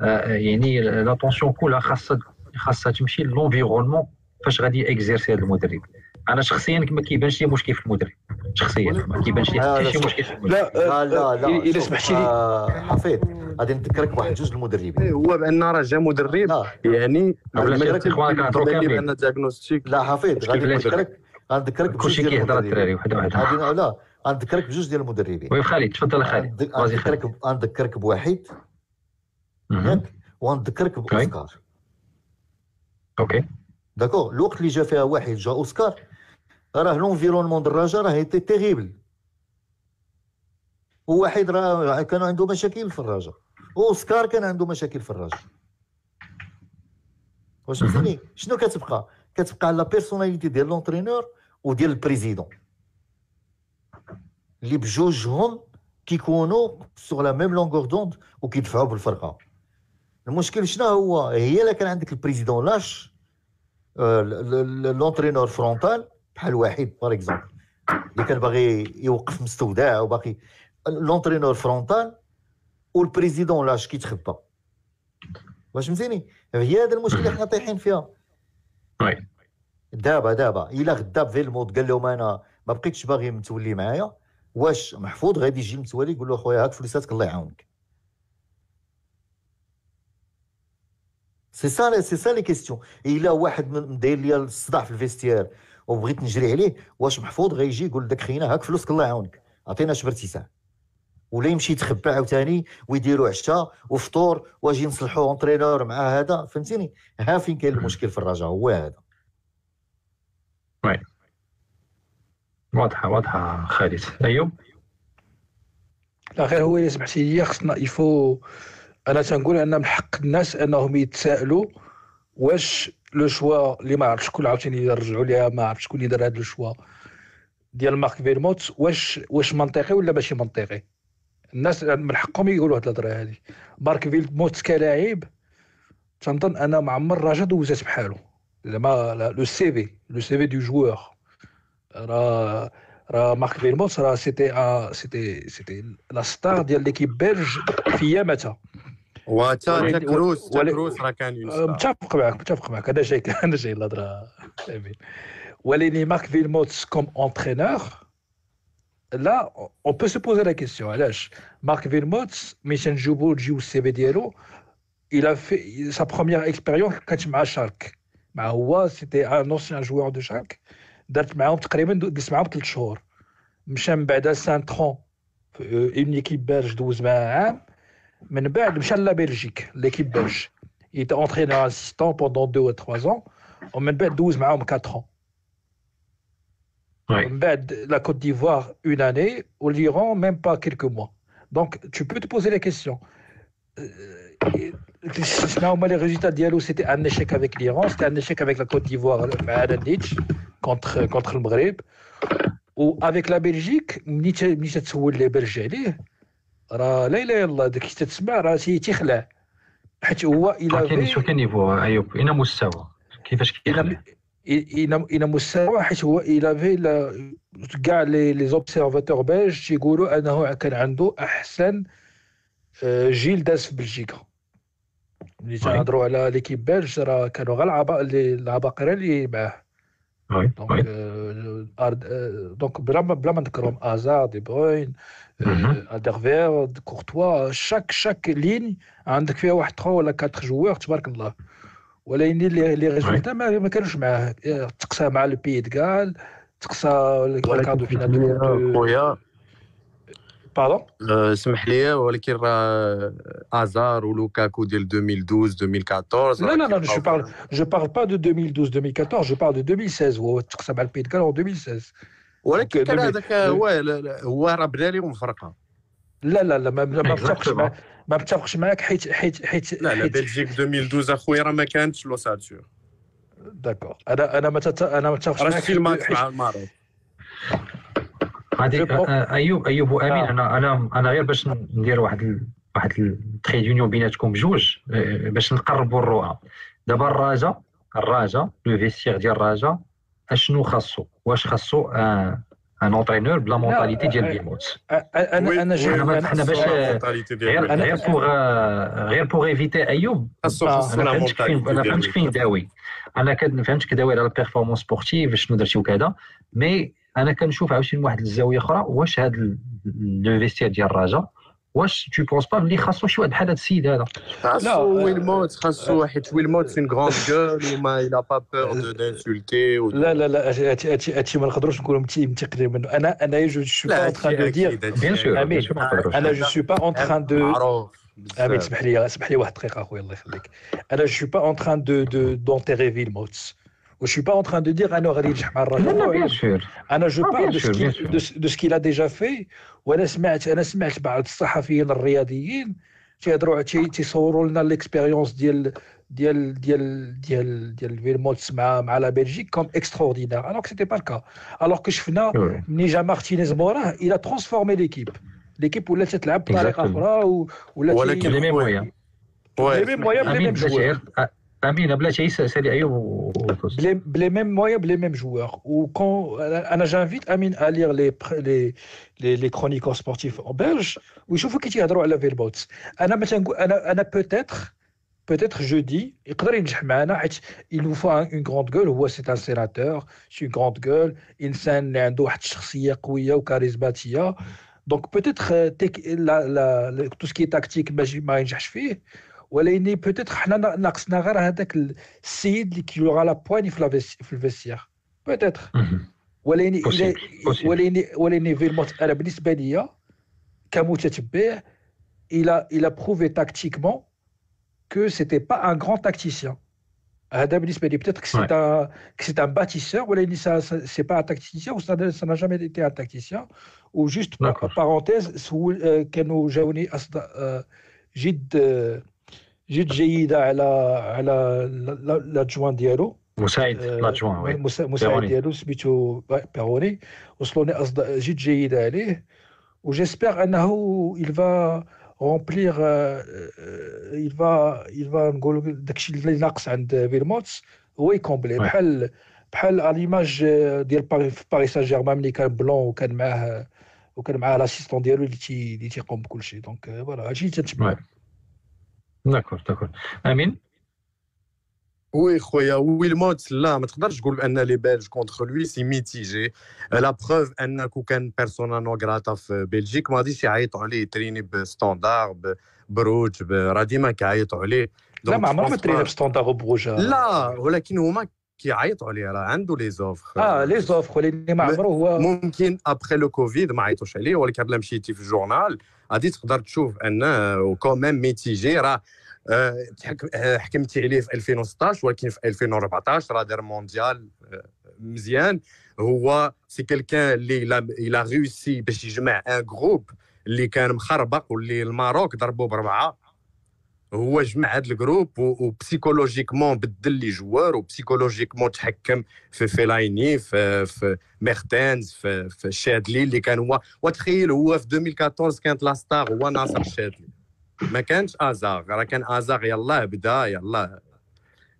آه، يعني l'attention كلها خاصها خاصها تمشي l'environnement فاش غادي exercer هذا المدرب. أنا شخصيا ما كيبانش لي مشكل في المدرب. شخصيا ما كيبانش لي حتى شي. مشكل في المدرب. لا لا لا لا الا سمحتي لي. آه، حفيظ غادي نذكرك بواحد جوج المدربين. هو بأن راه جا مدرب لا. يعني. بأن diagnostic لا حفيظ غادي. نذكرك غنذكرك بجوج كلشي كيهضر الدراري وحده وحده غادي لا غنذكرك بجوج ديال المدربين. oui خالد تفضل خالد. غنذكرك غنذكرك بواحد. ياك وغنذكرك باوسكار OK. d'accord الوقت اللي جا فيها واحد جا اوسكار راه l'environnement د الرجاء راه était terrible وواحد راه كان عنده مشاكل في الرجاء اوسكار كان عنده مشاكل في الرجاء واش فهمتني شنو كتبقى كتبقى la personnalité ديال l'entraîneur وديال ال président اللي بجوجهم كيكونوا sur la même longueur d'onde وكيدفعوا بالفرقه المشكل شنو هو هي الا كان عندك ال président لاش آه، l'entraîneur frontal بحال واحد par exemple اللي كان باغي يوقف مستودع وباقي l'entraîneur frontal وال président لاش كيتخبى. واش فهمتيني؟ هي هذا المشكل اللي حنا طايحين فيها. oui دابا دابا إلا غدا فيلموت قال لهم أنا ما بقيتش باغي متولي معايا واش محفوظ؟ غادي يجي متولي يقول له خويا هاك فلوساتك الله يعاونك. c'est ça c'est ça les questions الا واحد من داير لي الصداع في ال vestiaire وبغيت نجري عليه واش محفوظ؟ غيجي يقول لك خينا هاك فلوسك الله يعاونك. عطينا شبرتي ساعه ولا يمشي يتخبى عاوتاني ويديروا عشاء وفطور واجي نصلحوا اونترينور مع هذا. فهمتيني؟ ها فين كاين المشكل في الرجاء هو هذا. واضحة واضحة خالد. أيوب؟ لا غير هو إلا سمحتي لي خصنا يفو أنا تنقول أن من حق الناس أنهم يتسائلوا واش لو شوا اللي ما عرفتش شكون عاوتاني يرجعوا ليها ما عرفتش شكون اللي دار هذا لو شوا ديال مارك فيرموت واش واش منطقي ولا ماشي منطقي؟ الناس من حقهم يقولوا هاد الهضرة هذه مارك فيرموت كلاعب تنظن أنا ما عمر راجا دوزات بحالو زعما le CV le CV de joueur راه راه مارك فيرموت راه c'était آه c'était c'était la star ديال l'équipe belge في يامتا وتا ولكن- تا كروس تا ولكن- كروس راه كان une آه، star. متفق معك متفق معك أنا جاي [laughs] أنا جاي الهضره أمين. ولكن مارك فيلموت comme entraîneur là on peut se poser la question علاش؟ مارك فيلموت ملي تنجيبو نجيو ال CV ديالو il a fait sa première expérience كانت مع شالك مع هو c'était un ancien joueur de شالك درت معاهم تقريبا deux- جلست معاهم ثلاث شهور. مشى من بعد سان ترون une équipe belge دوز معاه عام. من بعد مشى لا بلجيك ليكيب بلج il était entraîneur assistant pendant deux ou trois ans ومن بعد دوز معاهم 4 ans Oui. من بعد la Côte d'Ivoire une année ou l'Iran même pas quelques mois donc tu peux te poser la question Euh, شنو هما لي ريزولتا ديالو سيتي ان échec avec l'Iran c'était un échec avec la Côte d'Ivoire مع رانيتش contre contre المغرب و avec la Belgique ملي ت- ملي تتسول لي بلج عليه راه لا اله الا الله داك الشيء تسمع راه تي- تيخلع. حيت هو إلى كاين شو كاين niveau أيوب اين مستوى. كيفاش كيخلع؟ إلى إلى مستوى حيت هو إلى في كاع les observateurs belges تيقولوا أنه كان عنده أحسن آه، جيل داز في بلجيكا. ملي تنهضروا على l'équipe belge راه كانوا غير العباقره اللي معاه. آه، أرد- آه، donc بلا ما بلا ما نذكرهم ازار دي بروين مهم. الدرفير كورتوا chaque chaque ligne عندك فيها واحد 3 ولا 4 joueurs تبارك الله ولكن les les résultats ما, ما كانوش معاه تقسى مع ال pays de Galles تقسى ال quart de finale دو خويا pardon آه، اسمح لي ولكن راه ازار ولوكاكو ديال 2012 2014 لا لا لا راه je parle je parle pas de 2012 2014 je parle de 2016 هو تقسى مع ال pays de Galles en 2016 ولكن كان 2000 هذاك هو لا- لا، هو راه بدا لهم فرقه لا لا لا ما ما ما متفقش Exactement. معاك ما متفقش معاك حيت حيت حيت لا لا حيت- Belgique 2012 اخويا راه ما كانتش لوساتور d'accord أنا أنا ما تت- أنا ما متفقش راه معاك شتي الماتش حيت- مع المغرب غادي آه، أيوب أيوب وأمين آه. أنا أنا أنا غير باش ندير واحد ال... واحد ال trait d'union بيناتكم بجوج آه، باش نقربوا الرؤى. دابا الرجاء الرجاء le vestiaire ديال الرجاء أشنو خاصو؟ واش خاصو؟ un un entraîneur ب la mentalité ديال بيلموت أنا أنا جاي حنا- باش- غير. غير pour غير pour éviter أيوب. أنا فهمتك فين أنا فهمتك فين. داوي. أنا فهمتك داوي على ال performances sportives شنو درتي وكذا. mais أنا كنشوف عاوتاني من واحد الزاوية أخرى واش هذا le vestiaire ديال الرجاء واش tu penses pas بلي خاصو شي واحد بحال هذا السيد هذا؟ لا، خاصو آه، ويلموت خاصو حيت ويلموت c'est grande gueule وما il a pas peur de [laughs] d'insulter و لا لا لا هادشي هادشي هادشي ما نقدروش نكونوا متي- متيقنين منه أنا أنا je suis pas là en train de هادشي دير أكيد، هادشي bien sûr أكيد. bien sûr ما نقدروش. أنا je suis pas en train de معروف امين بزاف. اسمح لي اسمح لي واحد الدقيقه أخويا الله يخليك. أنا je suis pas en train de de d'enterrer فيلموتس و je pas en train de dire انه غادي ينجح مع لا لا bien الرجاء sûr أنا je Ah, parle bien de sûr, bien sûr. ce qui de ce qu'il a déjà fait وأنا سمعت أنا سمعت بعض الصحفيين الرياضيين تيهضروا تي- تيصوروا لنا l'expérience ديال ديال ديال ديال ديال فيلموتس مع مع la Belgique comme extraordinaire alors c'était pas le cas alors que شفنا oui. ملي جا مارتينيز موراه il a transformé l'équipe l'équipe ولات تلعب بطريقه Exactement. أخرى و- ولا ولكن les mêmes خويا- moyens Ouais, les mêmes moyens ب les امين mêmes بلاتي joueurs غير امين بلاتي سالي ايوب و- وفوز ب les ب les mêmes moyens ب les mêmes joueurs وكون أنا j'invite امين à lire les les les les chroniqueurs sportifs en Belgique ويشوفوا كي تيهضروا على فيلبوتس أنا ما تنقول أنا أنا peut-être peut-être je dis يقدر ينجح معنا حيت il nous faut une grande gueule هو c'est un sénateur c'est une grande gueule انسان اللي عنده واحد الشخصيه قويه وكاريزماتيه donc peut-être tech لا لا tout ce qui tactique ماشي ما ينجحش فيه ولكن peut-être حنا ناقصنا غير هذاك السيد اللي qu'il aura la poigne في لا في ال vestiaire بوتيتر ولكن Possible, إلا- possible. ولكن ولكن فيلموت أنا بالنسبة ليا كمتتبع il a il a prouvé tactiquement que c'était pas un grand tacticien هذا بالنسبة لي peut-être que c'est un que c'est un bâtisseur ولكن ça, ça c'est pas un tacticien ou ça n'a- ça n'a jamais été un tacticien ou juste par- D'accord. parenthèse سول آه، كانوا جاوني اصداء آه، جد جيدة على على l'adjoint ديالو. مساعد آه، l'adjoint oui. مسا- مساعد. ديالو سميتو بيروني وصلوني اصداء جد جيدة عليه. و j'espère أنه il va remplir آه، آه، il va il va نقولوا داكشي اللي ناقص عند فيلموتس هو ي compléter. بحال بحال على l'image ديال باري في باري سان جيرمان ملي كان بلون وكان معاه وكان معاه l'assistant ديالو اللي تي اللي تيقوم بكل شيء donc voilà هادشي اللي تنتبع Ouais. d'accord d'accord امين oui خويا ويلموت لا ما تقدرش تقول بان les Belges contre lui c'est mitigé la preuve انه كان persona non grata في Belgique ما غاديش يعيطوا عليه يتريني بستاندار بروج راه ديما كيعيطوا عليه لا ما je عمرها ما pas- بستوندار بروجا لا ولكن هما كيعيطوا عليه راه عنده les offres آه les offres ولكن ما عمره هو ممكن après le Covid ما عيطوش عليه ولكن الا مشيتي في الجورنال غادي تقدر تشوف انه quand même mitigé راه حكمتي عليه في 2016 ولكن في 2014 راه دار مونديال آه، مزيان. هو c'est quelqu'un اللي il a réussi باش يجمع un groupe اللي كان مخربق واللي الماروك ضربوه بربعه هو جمع هذا ال groupe و psychologiquement بدل les joueurs و psychologiquement تحكم في فيلايني في في ميرتنز في, في شادلي اللي كان هو. وتخيل هو في 2014 كانت la star هو ناصر شادلي. ما كانش ازاغ راه كان ازاغ يلاه بدا يلاه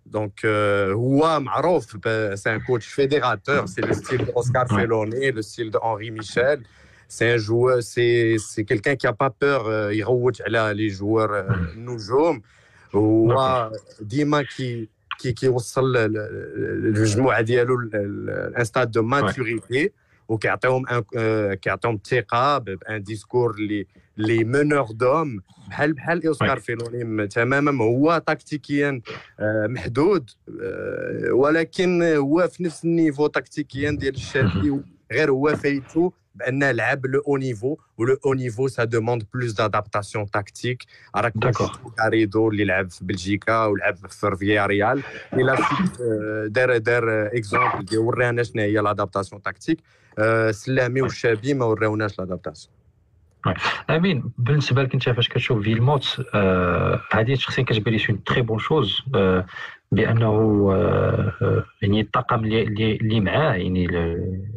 donc euh, هو معروف c'est un coach fédérateur c'est le style de اوسكار Ouais. فيلوني le style de انري ميشيل c'est un joueur c'est c'est quelqu'un qui pas peur يغوت على les joueurs euh, النجوم هو ديما كي كي كيوصل ل- ل- المجموعه ديالو à un stade de maturité وكيعطيهم un آه، كيعطيهم الثقة ب un discours اللي les meneurs d'hommes بحال بحال إوسكار فيلوني تماما هو تكتيكيا آه، محدود آه، ولكن هو في نفس ال niveau تكتيكيا ديال الشادي غير هو فايتو. بانه لعب le haut niveau و le haut niveau ça demande plus d'adaptation tactique راك D'accord. كاريدو اللي لعب في بلجيكا ولعب في فيا ريال إلى دار دار exemple ديال ورانا شنو هي l'adaptation tactique آه، سلامي والشابي ما وراوناش l'adaptation امين بالنسبة لك انت فاش كتشوف فيلموت آه، هذه شخصيا كتبان لي une très bonne chose آه، بانه آه، يعني الطاقم اللي اللي معاه يعني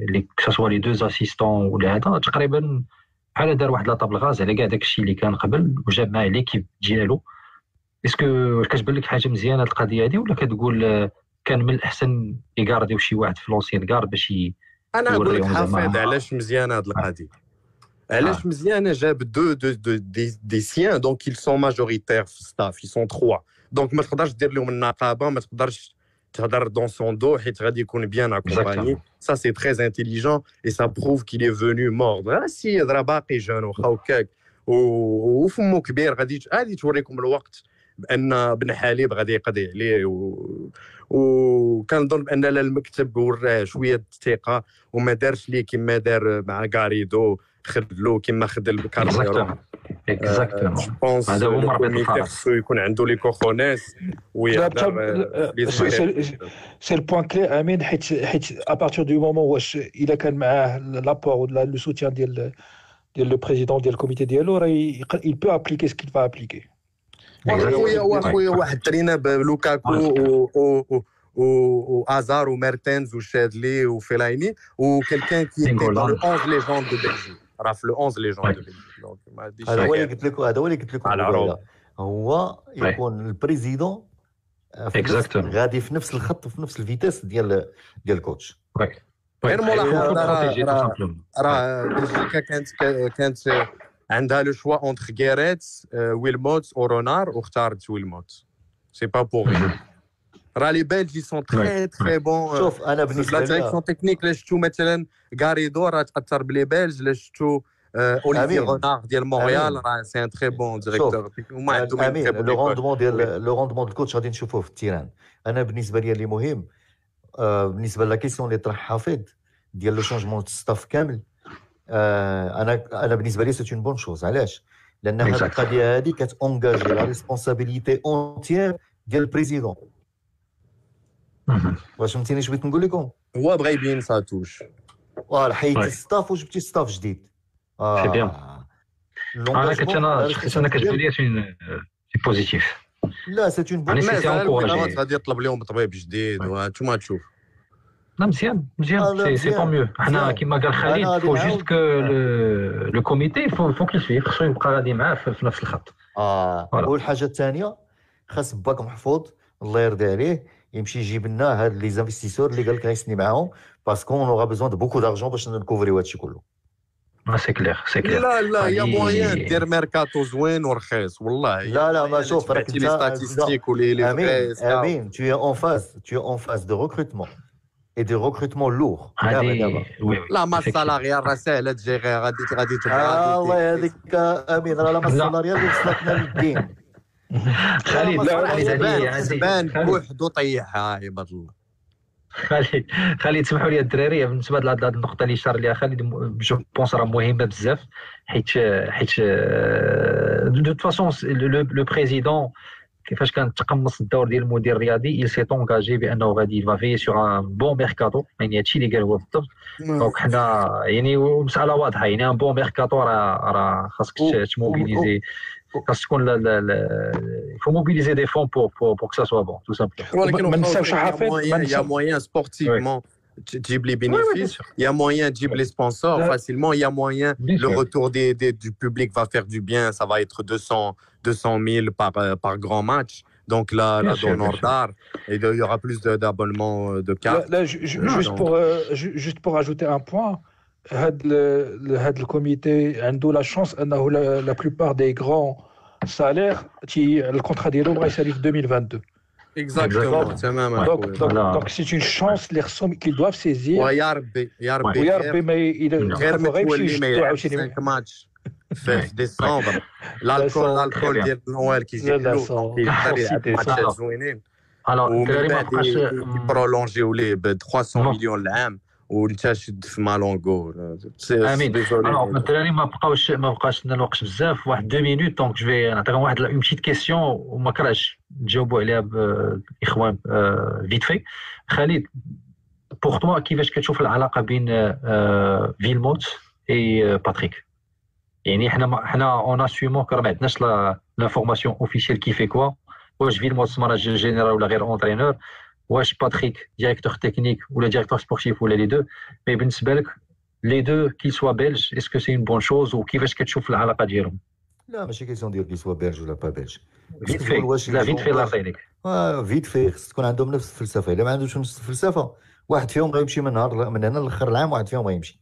اللي que ce soit les deux assistants ولا هذا تقريبا بحال دار واحد la table rase على كاع داك الشيء اللي كان قبل وجاب معاه l'équipe ديالو est-ce que كتبان لك حاجة مزيانه القضية هذه ولا كتقول كان من الاحسن ي garder و شي واحد في l'ancienne garde باش أنا نقول لك. حفيظ علاش مزيانه هذه القضية؟ علاش مزيانه جاب deux deux deux des, des siens donc ils sont majoritaires في staff ils sont trois. donc ما تقدرش دير لهم النقابه ما تقدرش تهضر dans son dos حيت غادي يكون bien accompagné ça c'est très intelligent et ça prouve qu'il est venu mordre راه السيد راه باقي jeune واخا هكاك و- وفمو كبير غادي غادي توريكم الوقت بان بن حليب غادي يقضي عليه و... وكنظن بان لا المكتب وراه شوية الثقه وما دارش ليه كما دار مع غاريدو خدلو كما خدل بكارسيرو exactement هذا هو مربط. خصو يكون عنده les cojones. c'est le point clé امين حيت حيت à partir du moment واش الا كان معاه l'apport ولا le soutien ديال ديال le président ديال ال comité ديالو راه il peut appliquer ce qu'il va appliquer واخويا واخويا واحد ترينا بلوكاكو و- و- و- و- وازار وميرتنز وشادلي وفيلايني و quelqu'un qui dans le 11 légende de Belgique راه في le 11 légende de Belgique donc ما عنديش هذا هو اللي حاجة. قلت لكم هذا هو اللي قلت لكم على قبيلة. العروض. هو يكون ال président في نفس- Exactement. غادي في نفس الخط في نفس ال vitesse ديال ديال ال coach غير ملاحظه راه protégé راه- tout simplement. راه بلجيكا كانت كانت عندها le choix entre غيريت ويلموت ورونار واختارت ويلموت c'est pas pour راه les Belges sont très très bons شوف أنا في بالنسبة لا les directions techniques لا شفتو مثلا غاريدو راه تاثر ب les Belges لا شفتو اوليفي أمين. رونار ديال مونريال أمين. راه c'est un très bon directeur هما عندهم une امين très bonne le école. rendement ديال oui. le rendement ديال ال coach غادي نشوفوه في ال terrain أنا بالنسبة لي اللي مهم آه، بالنسبة la question اللي طرح حفيظ ديال le changement staff كامل آه، أنا أنا بالنسبة لي c'est une bonne chose علاش لأن هذه Exact. القضية هذه كت engager la responsabilité entière ديال ال président مهم. واش فهمتيني اش بغيت نقول لكم؟ هو بغى يبين sa touche. voilà حيدتي Ouais. staff وجبتي staff جديد. C'est bien. أنا كنت أنا أنا كتبان لي c'est positif لا c'est une bonne مازال c'est غادي يطلب لهم طبيب جديد oui. وانتوما تشوف. لا مزيان مزيان. لا، c'est c'est. tant mieux حنا. كيما قال خالد faut. juste que le comité faut faut qu'il فيه خصو يبقى غادي معاه في نفس الخط. آه. والحاجة الثانية خاص باك محفوظ الله يرضي عليه. يمشي يجيب لنا هاد les investisseurs اللي قال لك غي signer معاهم parce qu'on aura besoin de beaucoup d'argent باش ن couvrir و هادشي كله. سي كلير سي كلير لا لا يا غادي- موان دير ميركاتو زوين ورخيص والله. لا لا ما شوف راك تبعتي لي انت ستاتيستيك ولي لي آمين فغي سكاوت. آمين. Tu es en phase tu es en phase de recrutement. Et de recrutement lourd. دابا هادي دابا وي وي لا ما effectivement. السالاريال راه ساهله تجيغي غادي غادي آه تبقى الله يهديك امين راه لا ما لا. السالاريال اللي وصلتنا للدين [laughs] خالد لا، خالد. بوحدو طيحها عباد الله خالد خالد تسمحوا لي الدراري بالنسبة لهاد النقطة اللي شار ليها خالد je pense راه مهمة بزاف حيت حيت de façon le président كيفاش كان تقمص الدور ديال المدير الرياضي il s'est engagé بأنه غادي va veiller sur un bon mercato يعني هادشي اللي قال هو بالضبط donc حنا يعني مساله واضحة يعني un bon mercato راه راه خاصك ت mobiliser. خاص تكون فو موبيليزي دي فون بور بور بور كو سا سوا بون تو سامبلومون ولكن ما نساوش حافظ يا موان سبورتيفمون تجيب لي bénéfices, il y a moyen de جيب les sponsors facilement, il y a moyen le retour des, des, du public va faire du bien, ça va être 200 200 000 par par grand match. Donc là, là dans Nordar, il y aura plus d'abonnements de cartes. Là, là, juste, pour, euh, juste pour ajouter un point, le comité a la chance, la, la plupart des grands salaires, le contrat des il s'arrive 2022. Exactement, c'est même donc, donc, donc c'est une chance les sommes qu'ils doivent saisir. Oui, Yarbi, Yarbi, mais il est 5 matchs. في ديسمبر الالكول الالكول ديال نويل كيجي حلو كيقدر ماتشات زوينين ومن بعد يبرولونجيو ليه ب 300 مليون العام وانت شد في مالونغو أمين. الدراري ما بقاوش ما بقاش لنا الوقت بزاف واحد deux minutes donc je vais نعطيكم واحد une petite question وما كرهش تجاوبوا عليها بالاخوان vite fait خالد pour toi كيفاش كتشوف العلاقه بين فيلموت اي باتريك يعني حنا حنا en ce moment راه ما عندناش l'information officielle qui fait quoi واش فيلموت manager général ولا غير entraîneur واش باتريك directeur technique ولا directeur sportif ولا les deux mais بالنسبة لك les deux qui soient belges est-ce que c'est une bonne chose وكيفاش كتشوف العلاقه ديالهم لا ماشي question ديال qui soient belges ولا pas belges vite fait لا vite fait الله يعطيك vite fait خص تكون عندهم نفس الفلسفه الا ما عندوش نفس الفلسفه واحد فيهم غيمشي من نهار من هنا لاخر العام واحد فيهم غيمشي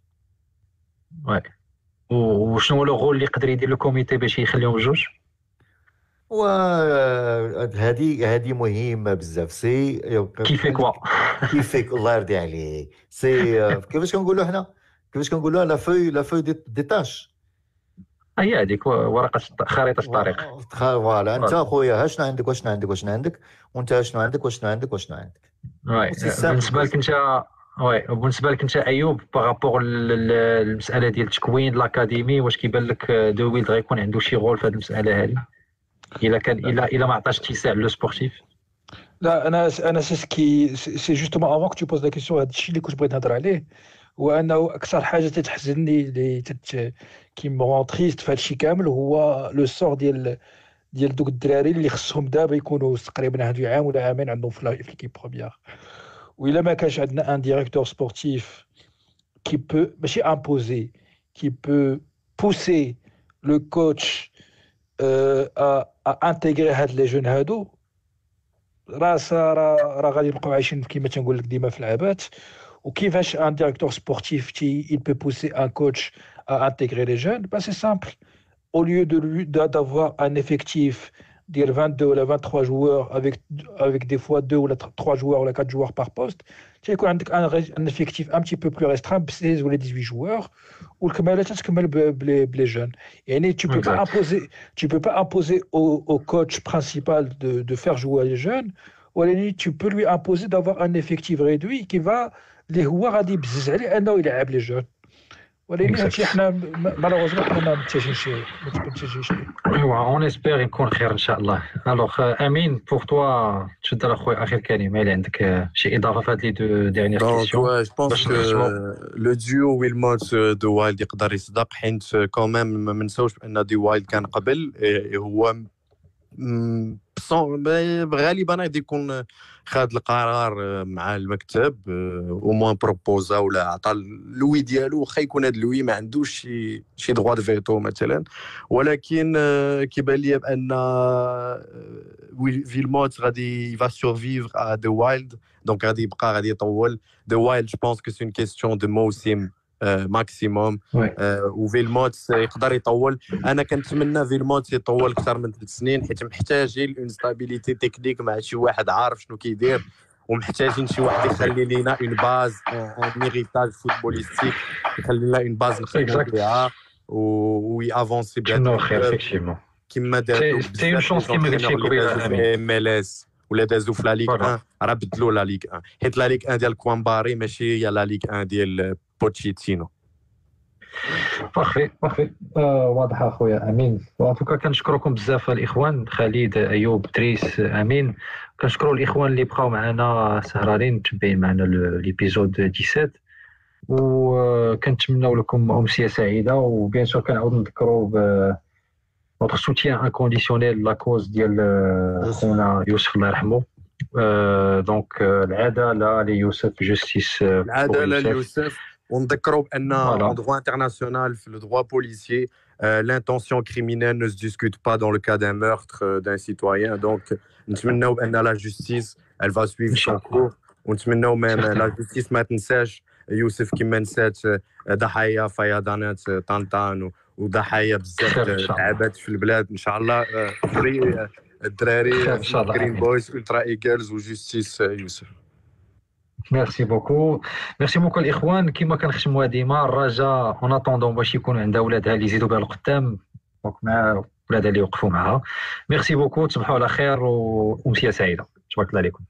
oui وشنو هو لو غول اللي يقدر يدير ال comité باش يخليهم بجوج و هذه هذه مهمة بزاف. c'est كيفيك quoi كيفيك الله يرضي عليك. c'est كيفاش كنقولوا حنا؟ كيفاش كنقولوا la feuille la feuille de tâches هي هذيك ورقة خريطة الطريق. voilà. انت اخويا شنو عندك؟ وشنو عندك؟ وشنو عندك؟ وانت شنو عندك؟ وشنو عندك؟ وشنو عندك؟ بالنسبة لك انت oui وبالنسبه لك انت أيوب par rapport المسألة ديال تكوين الاكاديمي واش كيبان لك دويلد غيكون عنده شي rôle في هذه المسألة هذه الا كان الا الا ما عطاش اتساع le sportif لا أنا أنا c'est ce que c'est justement avant que pose la question هذا الشيء اللي كنت بغيت نهضر عليه هو انه أكثر حاجة تتحزنني اللي تت qui m'attriste في هذا الشيء كامل هو le sort ديال ديال دوك الدراري اللي خصهم دابا يكونوا تقريبا هاد عام ولا عامين عندهم في l'équipe première وإلا ما كانش عندنا un directeur sportif qui peut ماشي imposer qui peut pousser le coach intégrer هاد les jeunes هادو. راه راه غادي نبقاو عايشين كيما تنقول لك ديما في العبات وكيفاش un directeur sportif تي il peut pousser un coach à intégrer les jeunes? Bah c'est simple. Au lieu de un effectif dire 22 ou 23 joueurs avec, avec des fois 2 ou 3 joueurs ou 4 joueurs par poste, tu as un, un effectif un petit peu plus restreint, 16 ou les 18 joueurs, ou le les jeunes. Et tu ne peux, pas imposer, tu peux pas imposer au, au coach principal de, de, faire jouer les jeunes, ou tu peux lui imposer d'avoir un effectif réduit qui va les joueurs à dire les jeunes. ولكن هادشي حنا مالوغوزمون حنا ما متجهينش ما متجهينش أيوا اون اسبير يكون خير إن شاء الله. alors امين pour toi تفضل اخويا آخر كلمة الا عندك شي إضافة في هاد les deux dernières questions je pense le duo ويلموت دو وايلد يقدر يصدق حيت quand même ما ننساوش بأن دي وايلد كان قبل هو غالبا غادي يكون خاد القرار مع المكتب au moins بروبوزا ولا عطى لوي ديالو. واخا يكون هذا لوي ما عندوش شي شي droit de veto مثلا. ولكن كيبان لي بأن فيلموت غادي va survivre à دو وايلد donc غادي يبقى غادي يطول. دو وايلد je pense que c'est une question de موسم maximum وفيلموت يقدر يطول. أنا كنتمنى فيلموت يطول أكثر من ثلاث سنين حيت محتاجين une stabilité technique مع شي واحد عارف شنو كيدير ومحتاجين شي واحد يخلي لينا une base un héritage footballistique يخلي لنا une base نخدموا بها وي avancer بها خير effectivement كيما داروا c'est une chance قلت لك MLS ولا دازوا في la Ligue voilà. 1 راه بدلوا la Ligue 1 حيت la Ligue 1 ديال كومبواري ماشي هي la Ligue 1 ديال بوتشيتينو. parfait parfait آه واضح أخويا أمين. و en tout cas كنشكركم بزاف الإخوان خالد أيوب دريس أمين. كنشكروا الإخوان اللي بقاو معنا سهرانين متبعين معنا l'épisode 17 وكنتمنوا لكم امسيه سعيدة و bien sûr كنعاود نذكروا ب notre soutien inconditionnel la cause ديال آه، خونا يوسف الله يرحمه آه، donc آه، العداله ليوسف justice آه، العداله. ليوسف. ونذكروا بان Voilà. en droit international في le droit policier euh, l'intention criminelle ne se discute pas dans le cas d'un meurtre euh, d'un citoyen donc نتمنوا بان la justice elle va suivre son Inch'Allah. cours ونتمنوا même Certainement. la justice ما تنساش يوسف كما نسات آه، ضحايا فيضانات آه، طنطان و- وضحايا بزاف خير إن شاء الله. لعبات في البلاد ان شاء الله آه، فري آه، خير الدراري إن شاء الله. جرين آمين. بويز الترا ايجلز وجوستيس آه، يوسف ميرسي بوكو ميرسي بوكو الاخوان كما كنختموها ديما الرجاء اون اتوندون باش يكون عندها ولادها اللي يزيدوا بها القدام donc مع ولادها اللي يوقفوا معها merci beaucoup تصبحوا على خير وامسيه سعيده تبارك الله عليكم